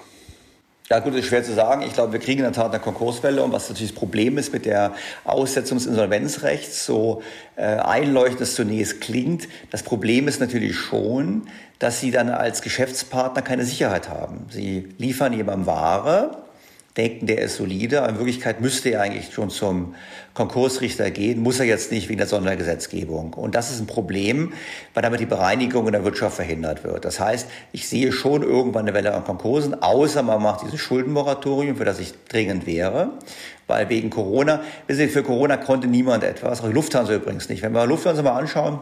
Ja gut, das ist schwer zu sagen. Ich glaube, wir kriegen in der Tat eine Konkurswelle und was natürlich das Problem ist mit der Aussetzung des Insolvenzrechts, so äh, einleuchtend es zunächst klingt, das Problem ist natürlich schon, dass sie dann als Geschäftspartner keine Sicherheit haben. Sie liefern jemandem Ware, denken, der ist solide. Aber in Wirklichkeit müsste er eigentlich schon zum Konkursrichter gehen, muss er jetzt nicht wegen der Sondergesetzgebung. Und das ist ein Problem, weil damit die Bereinigung in der Wirtschaft verhindert wird. Das heißt, ich sehe schon irgendwann eine Welle an Konkursen, außer man macht dieses Schuldenmoratorium, für das ich dringend wäre. Weil wegen Corona, wissen Sie, für Corona konnte niemand etwas, auch die Lufthansa übrigens nicht. Wenn wir Lufthansa mal anschauen,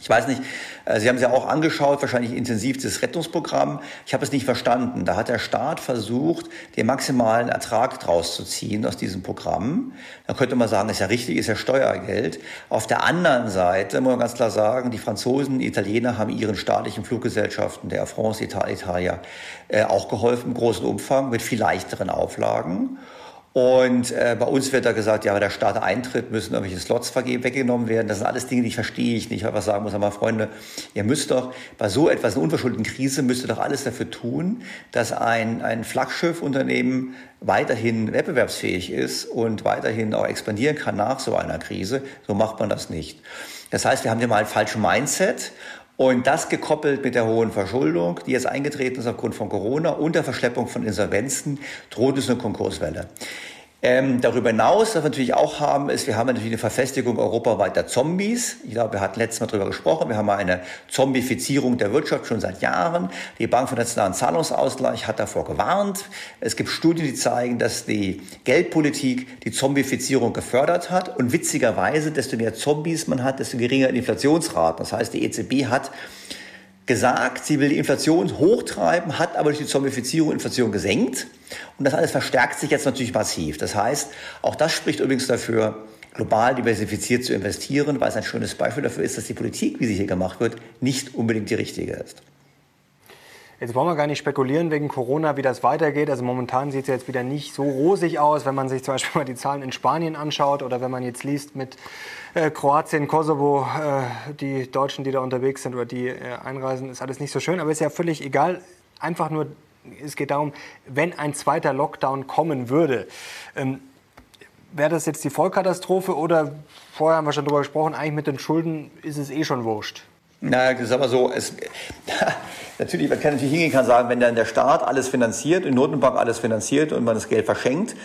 ich weiß nicht, äh, Sie haben es ja auch angeschaut, wahrscheinlich intensiv das Rettungsprogramm. Ich habe es nicht verstanden. Da hat der Staat versucht, den maximalen Ertrag draus zu ziehen aus diesem Programm. Da könnte man sagen, ist ja richtig, ist ja Steuergeld. Auf der anderen Seite muss man ganz klar sagen, die Franzosen, die Italiener haben ihren staatlichen Fluggesellschaften, der France, Italia, äh, auch geholfen im großen Umfang mit viel leichteren Auflagen. Und äh, bei uns wird da gesagt, ja, wenn der Staat eintritt, müssen irgendwelche Slots weggenommen werden. Das sind alles Dinge, die ich verstehe ich nicht. Was sagen muss, aber Freunde, ihr müsst doch bei so etwas, einer unverschuldeten Krise, müsst ihr doch alles dafür tun, dass ein, ein Flaggschiffunternehmen weiterhin wettbewerbsfähig ist und weiterhin auch expandieren kann nach so einer Krise. So macht man das nicht. Das heißt, wir haben hier mal ein falsches Mindset und das gekoppelt mit der hohen Verschuldung, die jetzt eingetreten ist aufgrund von Corona und der Verschleppung von Insolvenzen, droht es eine Konkurswelle. Ähm, darüber hinaus, was wir natürlich auch haben, ist, wir haben natürlich eine Verfestigung europaweit der Zombies. Ich glaube, wir hatten letztes Mal darüber gesprochen. Wir haben eine Zombifizierung der Wirtschaft schon seit Jahren. Die Bank für Nationalen Zahlungsausgleich hat davor gewarnt. Es gibt Studien, die zeigen, dass die Geldpolitik die Zombifizierung gefördert hat. Und witzigerweise, desto mehr Zombies man hat, desto geringer die Inflationsraten. Das heißt, die EZB hat gesagt, sie will die Inflation hochtreiben, hat aber durch die Zombifizierung Inflation gesenkt. Und das alles verstärkt sich jetzt natürlich massiv. Das heißt, auch das spricht übrigens dafür, global diversifiziert zu investieren, weil es ein schönes Beispiel dafür ist, dass die Politik, wie sie hier gemacht wird, nicht unbedingt die richtige ist. Jetzt wollen wir gar nicht spekulieren wegen Corona, wie das weitergeht. Also momentan sieht es jetzt wieder nicht so rosig aus, wenn man sich zum Beispiel mal die Zahlen in Spanien anschaut oder wenn man jetzt liest mit äh, Kroatien, Kosovo, äh, die Deutschen, die da unterwegs sind oder die äh, einreisen, ist alles nicht so schön. Aber ist ja völlig egal. Einfach nur, es geht darum, wenn ein zweiter Lockdown kommen würde. Ähm, Wäre das jetzt die Vollkatastrophe oder vorher haben wir schon darüber gesprochen, eigentlich mit den Schulden ist es eh schon wurscht? Na, sag mal so, es, (laughs) natürlich, man kann natürlich hingehen kann sagen, wenn dann der Staat alles finanziert, die Notenbank alles finanziert und man das Geld verschenkt,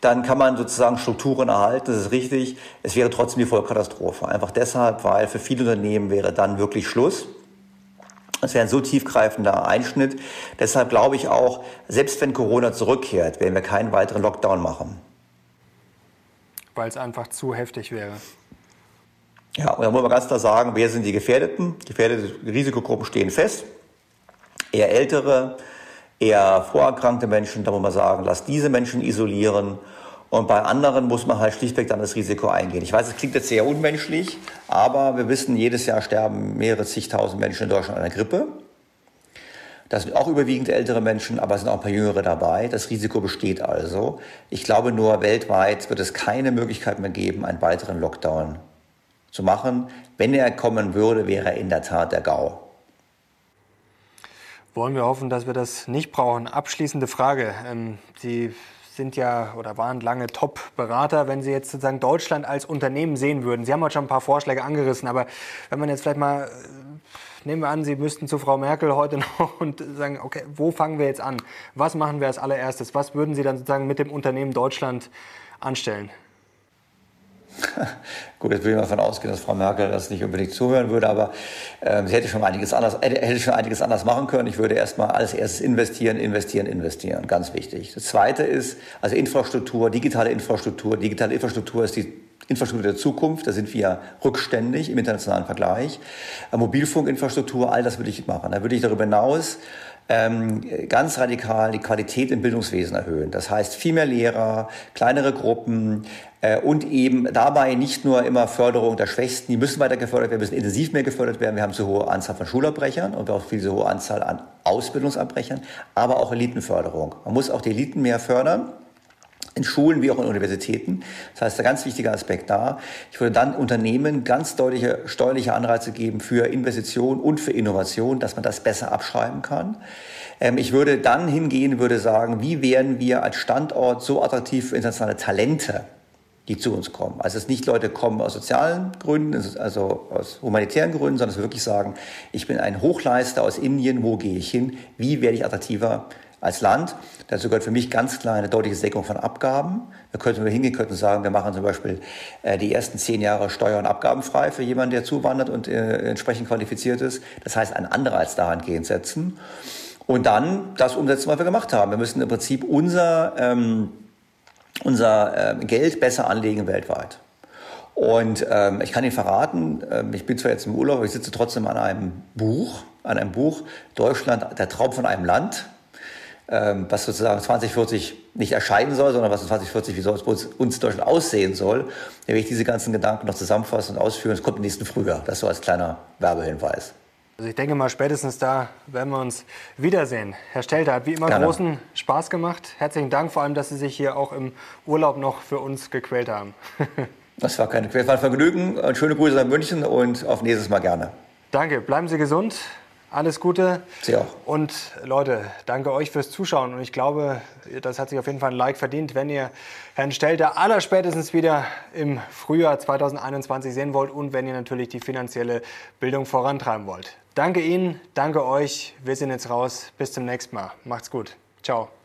dann kann man sozusagen Strukturen erhalten, das ist richtig. Es wäre trotzdem die Vollkatastrophe. Einfach deshalb, weil für viele Unternehmen wäre dann wirklich Schluss. Es wäre ein so tiefgreifender Einschnitt. Deshalb glaube ich auch, selbst wenn Corona zurückkehrt, werden wir keinen weiteren Lockdown machen. Weil es einfach zu heftig wäre. Ja, und da muss man ganz klar sagen, wer sind die Gefährdeten? Gefährdete Risikogruppen stehen fest. Eher ältere, eher vorerkrankte Menschen, da muss man sagen, lass diese Menschen isolieren. Und bei anderen muss man halt schlichtweg dann das Risiko eingehen. Ich weiß, es klingt jetzt sehr unmenschlich, aber wir wissen, jedes Jahr sterben mehrere zigtausend Menschen in Deutschland an der Grippe. Das sind auch überwiegend ältere Menschen, aber es sind auch ein paar Jüngere dabei. Das Risiko besteht also. Ich glaube nur, weltweit wird es keine Möglichkeit mehr geben, einen weiteren Lockdown zu machen. Wenn er kommen würde, wäre er in der Tat der GAU. Wollen wir hoffen, dass wir das nicht brauchen. Abschließende Frage. Ähm, Sie sind ja oder waren lange Top-Berater. Wenn Sie jetzt sozusagen Deutschland als Unternehmen sehen würden, Sie haben heute schon ein paar Vorschläge angerissen, aber wenn man jetzt vielleicht mal, äh, nehmen wir an, Sie müssten zu Frau Merkel heute (laughs) noch und sagen, okay, wo fangen wir jetzt an? Was machen wir als allererstes? Was würden Sie dann sozusagen mit dem Unternehmen Deutschland anstellen? (laughs) Gut, jetzt will ich mal davon ausgehen, dass Frau Merkel das nicht unbedingt zuhören würde, aber äh, sie hätte schon einiges anders, hätte schon einiges anders machen können. Ich würde erstmal als erstes investieren, investieren, investieren. Ganz wichtig. Das zweite ist, also Infrastruktur, digitale Infrastruktur. Digitale Infrastruktur ist die Infrastruktur der Zukunft. Da sind wir rückständig im internationalen Vergleich. Äh, Mobilfunkinfrastruktur, all das würde ich machen. Da würde ich darüber hinaus ähm, ganz radikal die Qualität im Bildungswesen erhöhen. Das heißt, viel mehr Lehrer, kleinere Gruppen und eben dabei nicht nur immer Förderung der Schwächsten, die müssen weiter gefördert werden, müssen intensiv mehr gefördert werden. Wir haben zu hohe Anzahl von Schulabbrechern und auch viel zu hohe Anzahl an Ausbildungsabbrechern, aber auch Elitenförderung. Man muss auch die Eliten mehr fördern in Schulen wie auch in Universitäten. Das heißt, ein ganz wichtiger Aspekt da. Ich würde dann Unternehmen ganz deutliche steuerliche Anreize geben für Investition und für Innovation, dass man das besser abschreiben kann. Ähm, ich würde dann hingehen, würde sagen, wie werden wir als Standort so attraktiv für internationale Talente, die zu uns kommen. Also es nicht Leute kommen aus sozialen Gründen, also aus humanitären Gründen, sondern es wirklich sagen, ich bin ein Hochleister aus Indien, wo gehe ich hin? Wie werde ich attraktiver als Land. Dazu gehört für mich ganz klar eine deutliche Senkung von Abgaben. Da könnten wir hingehen, könnten sagen, wir machen zum Beispiel äh, die ersten zehn Jahre Steuer- und Abgabenfrei für jemanden, der zuwandert und äh, entsprechend qualifiziert ist. Das heißt, ein Anreiz dahingehend setzen. Und dann das umsetzen, was wir gemacht haben. Wir müssen im Prinzip unser, ähm, unser äh, Geld besser anlegen weltweit. Und ähm, ich kann Ihnen verraten, ähm, ich bin zwar jetzt im Urlaub, aber ich sitze trotzdem an einem Buch, an einem Buch Deutschland, der Traum von einem Land ähm, was sozusagen 2040 nicht erscheinen soll, sondern was 2040, wie soll es uns Deutschland aussehen soll, dann werde ich diese ganzen Gedanken noch zusammenfassen und ausführen. Es kommt im nächsten Frühjahr. Das so als kleiner Werbehinweis. Also ich denke mal, spätestens da werden wir uns wiedersehen. Herr Stelter, hat wie immer Gerne. großen Spaß gemacht. Herzlichen Dank vor allem, dass Sie sich hier auch im Urlaub noch für uns gequält haben. (laughs) das war keine Quäl, war ein Vergnügen. Schöne Grüße nach München und auf nächstes Mal gerne. Danke, bleiben Sie gesund. Alles Gute. Sie auch. Und Leute, danke euch fürs Zuschauen. Und ich glaube, das hat sich auf jeden Fall ein Like verdient, wenn ihr Herrn Stelter allerspätestens wieder im Frühjahr 2021 sehen wollt und wenn ihr natürlich die finanzielle Bildung vorantreiben wollt. Danke Ihnen, danke euch. Wir sind jetzt raus. Bis zum nächsten Mal. Macht's gut. Ciao.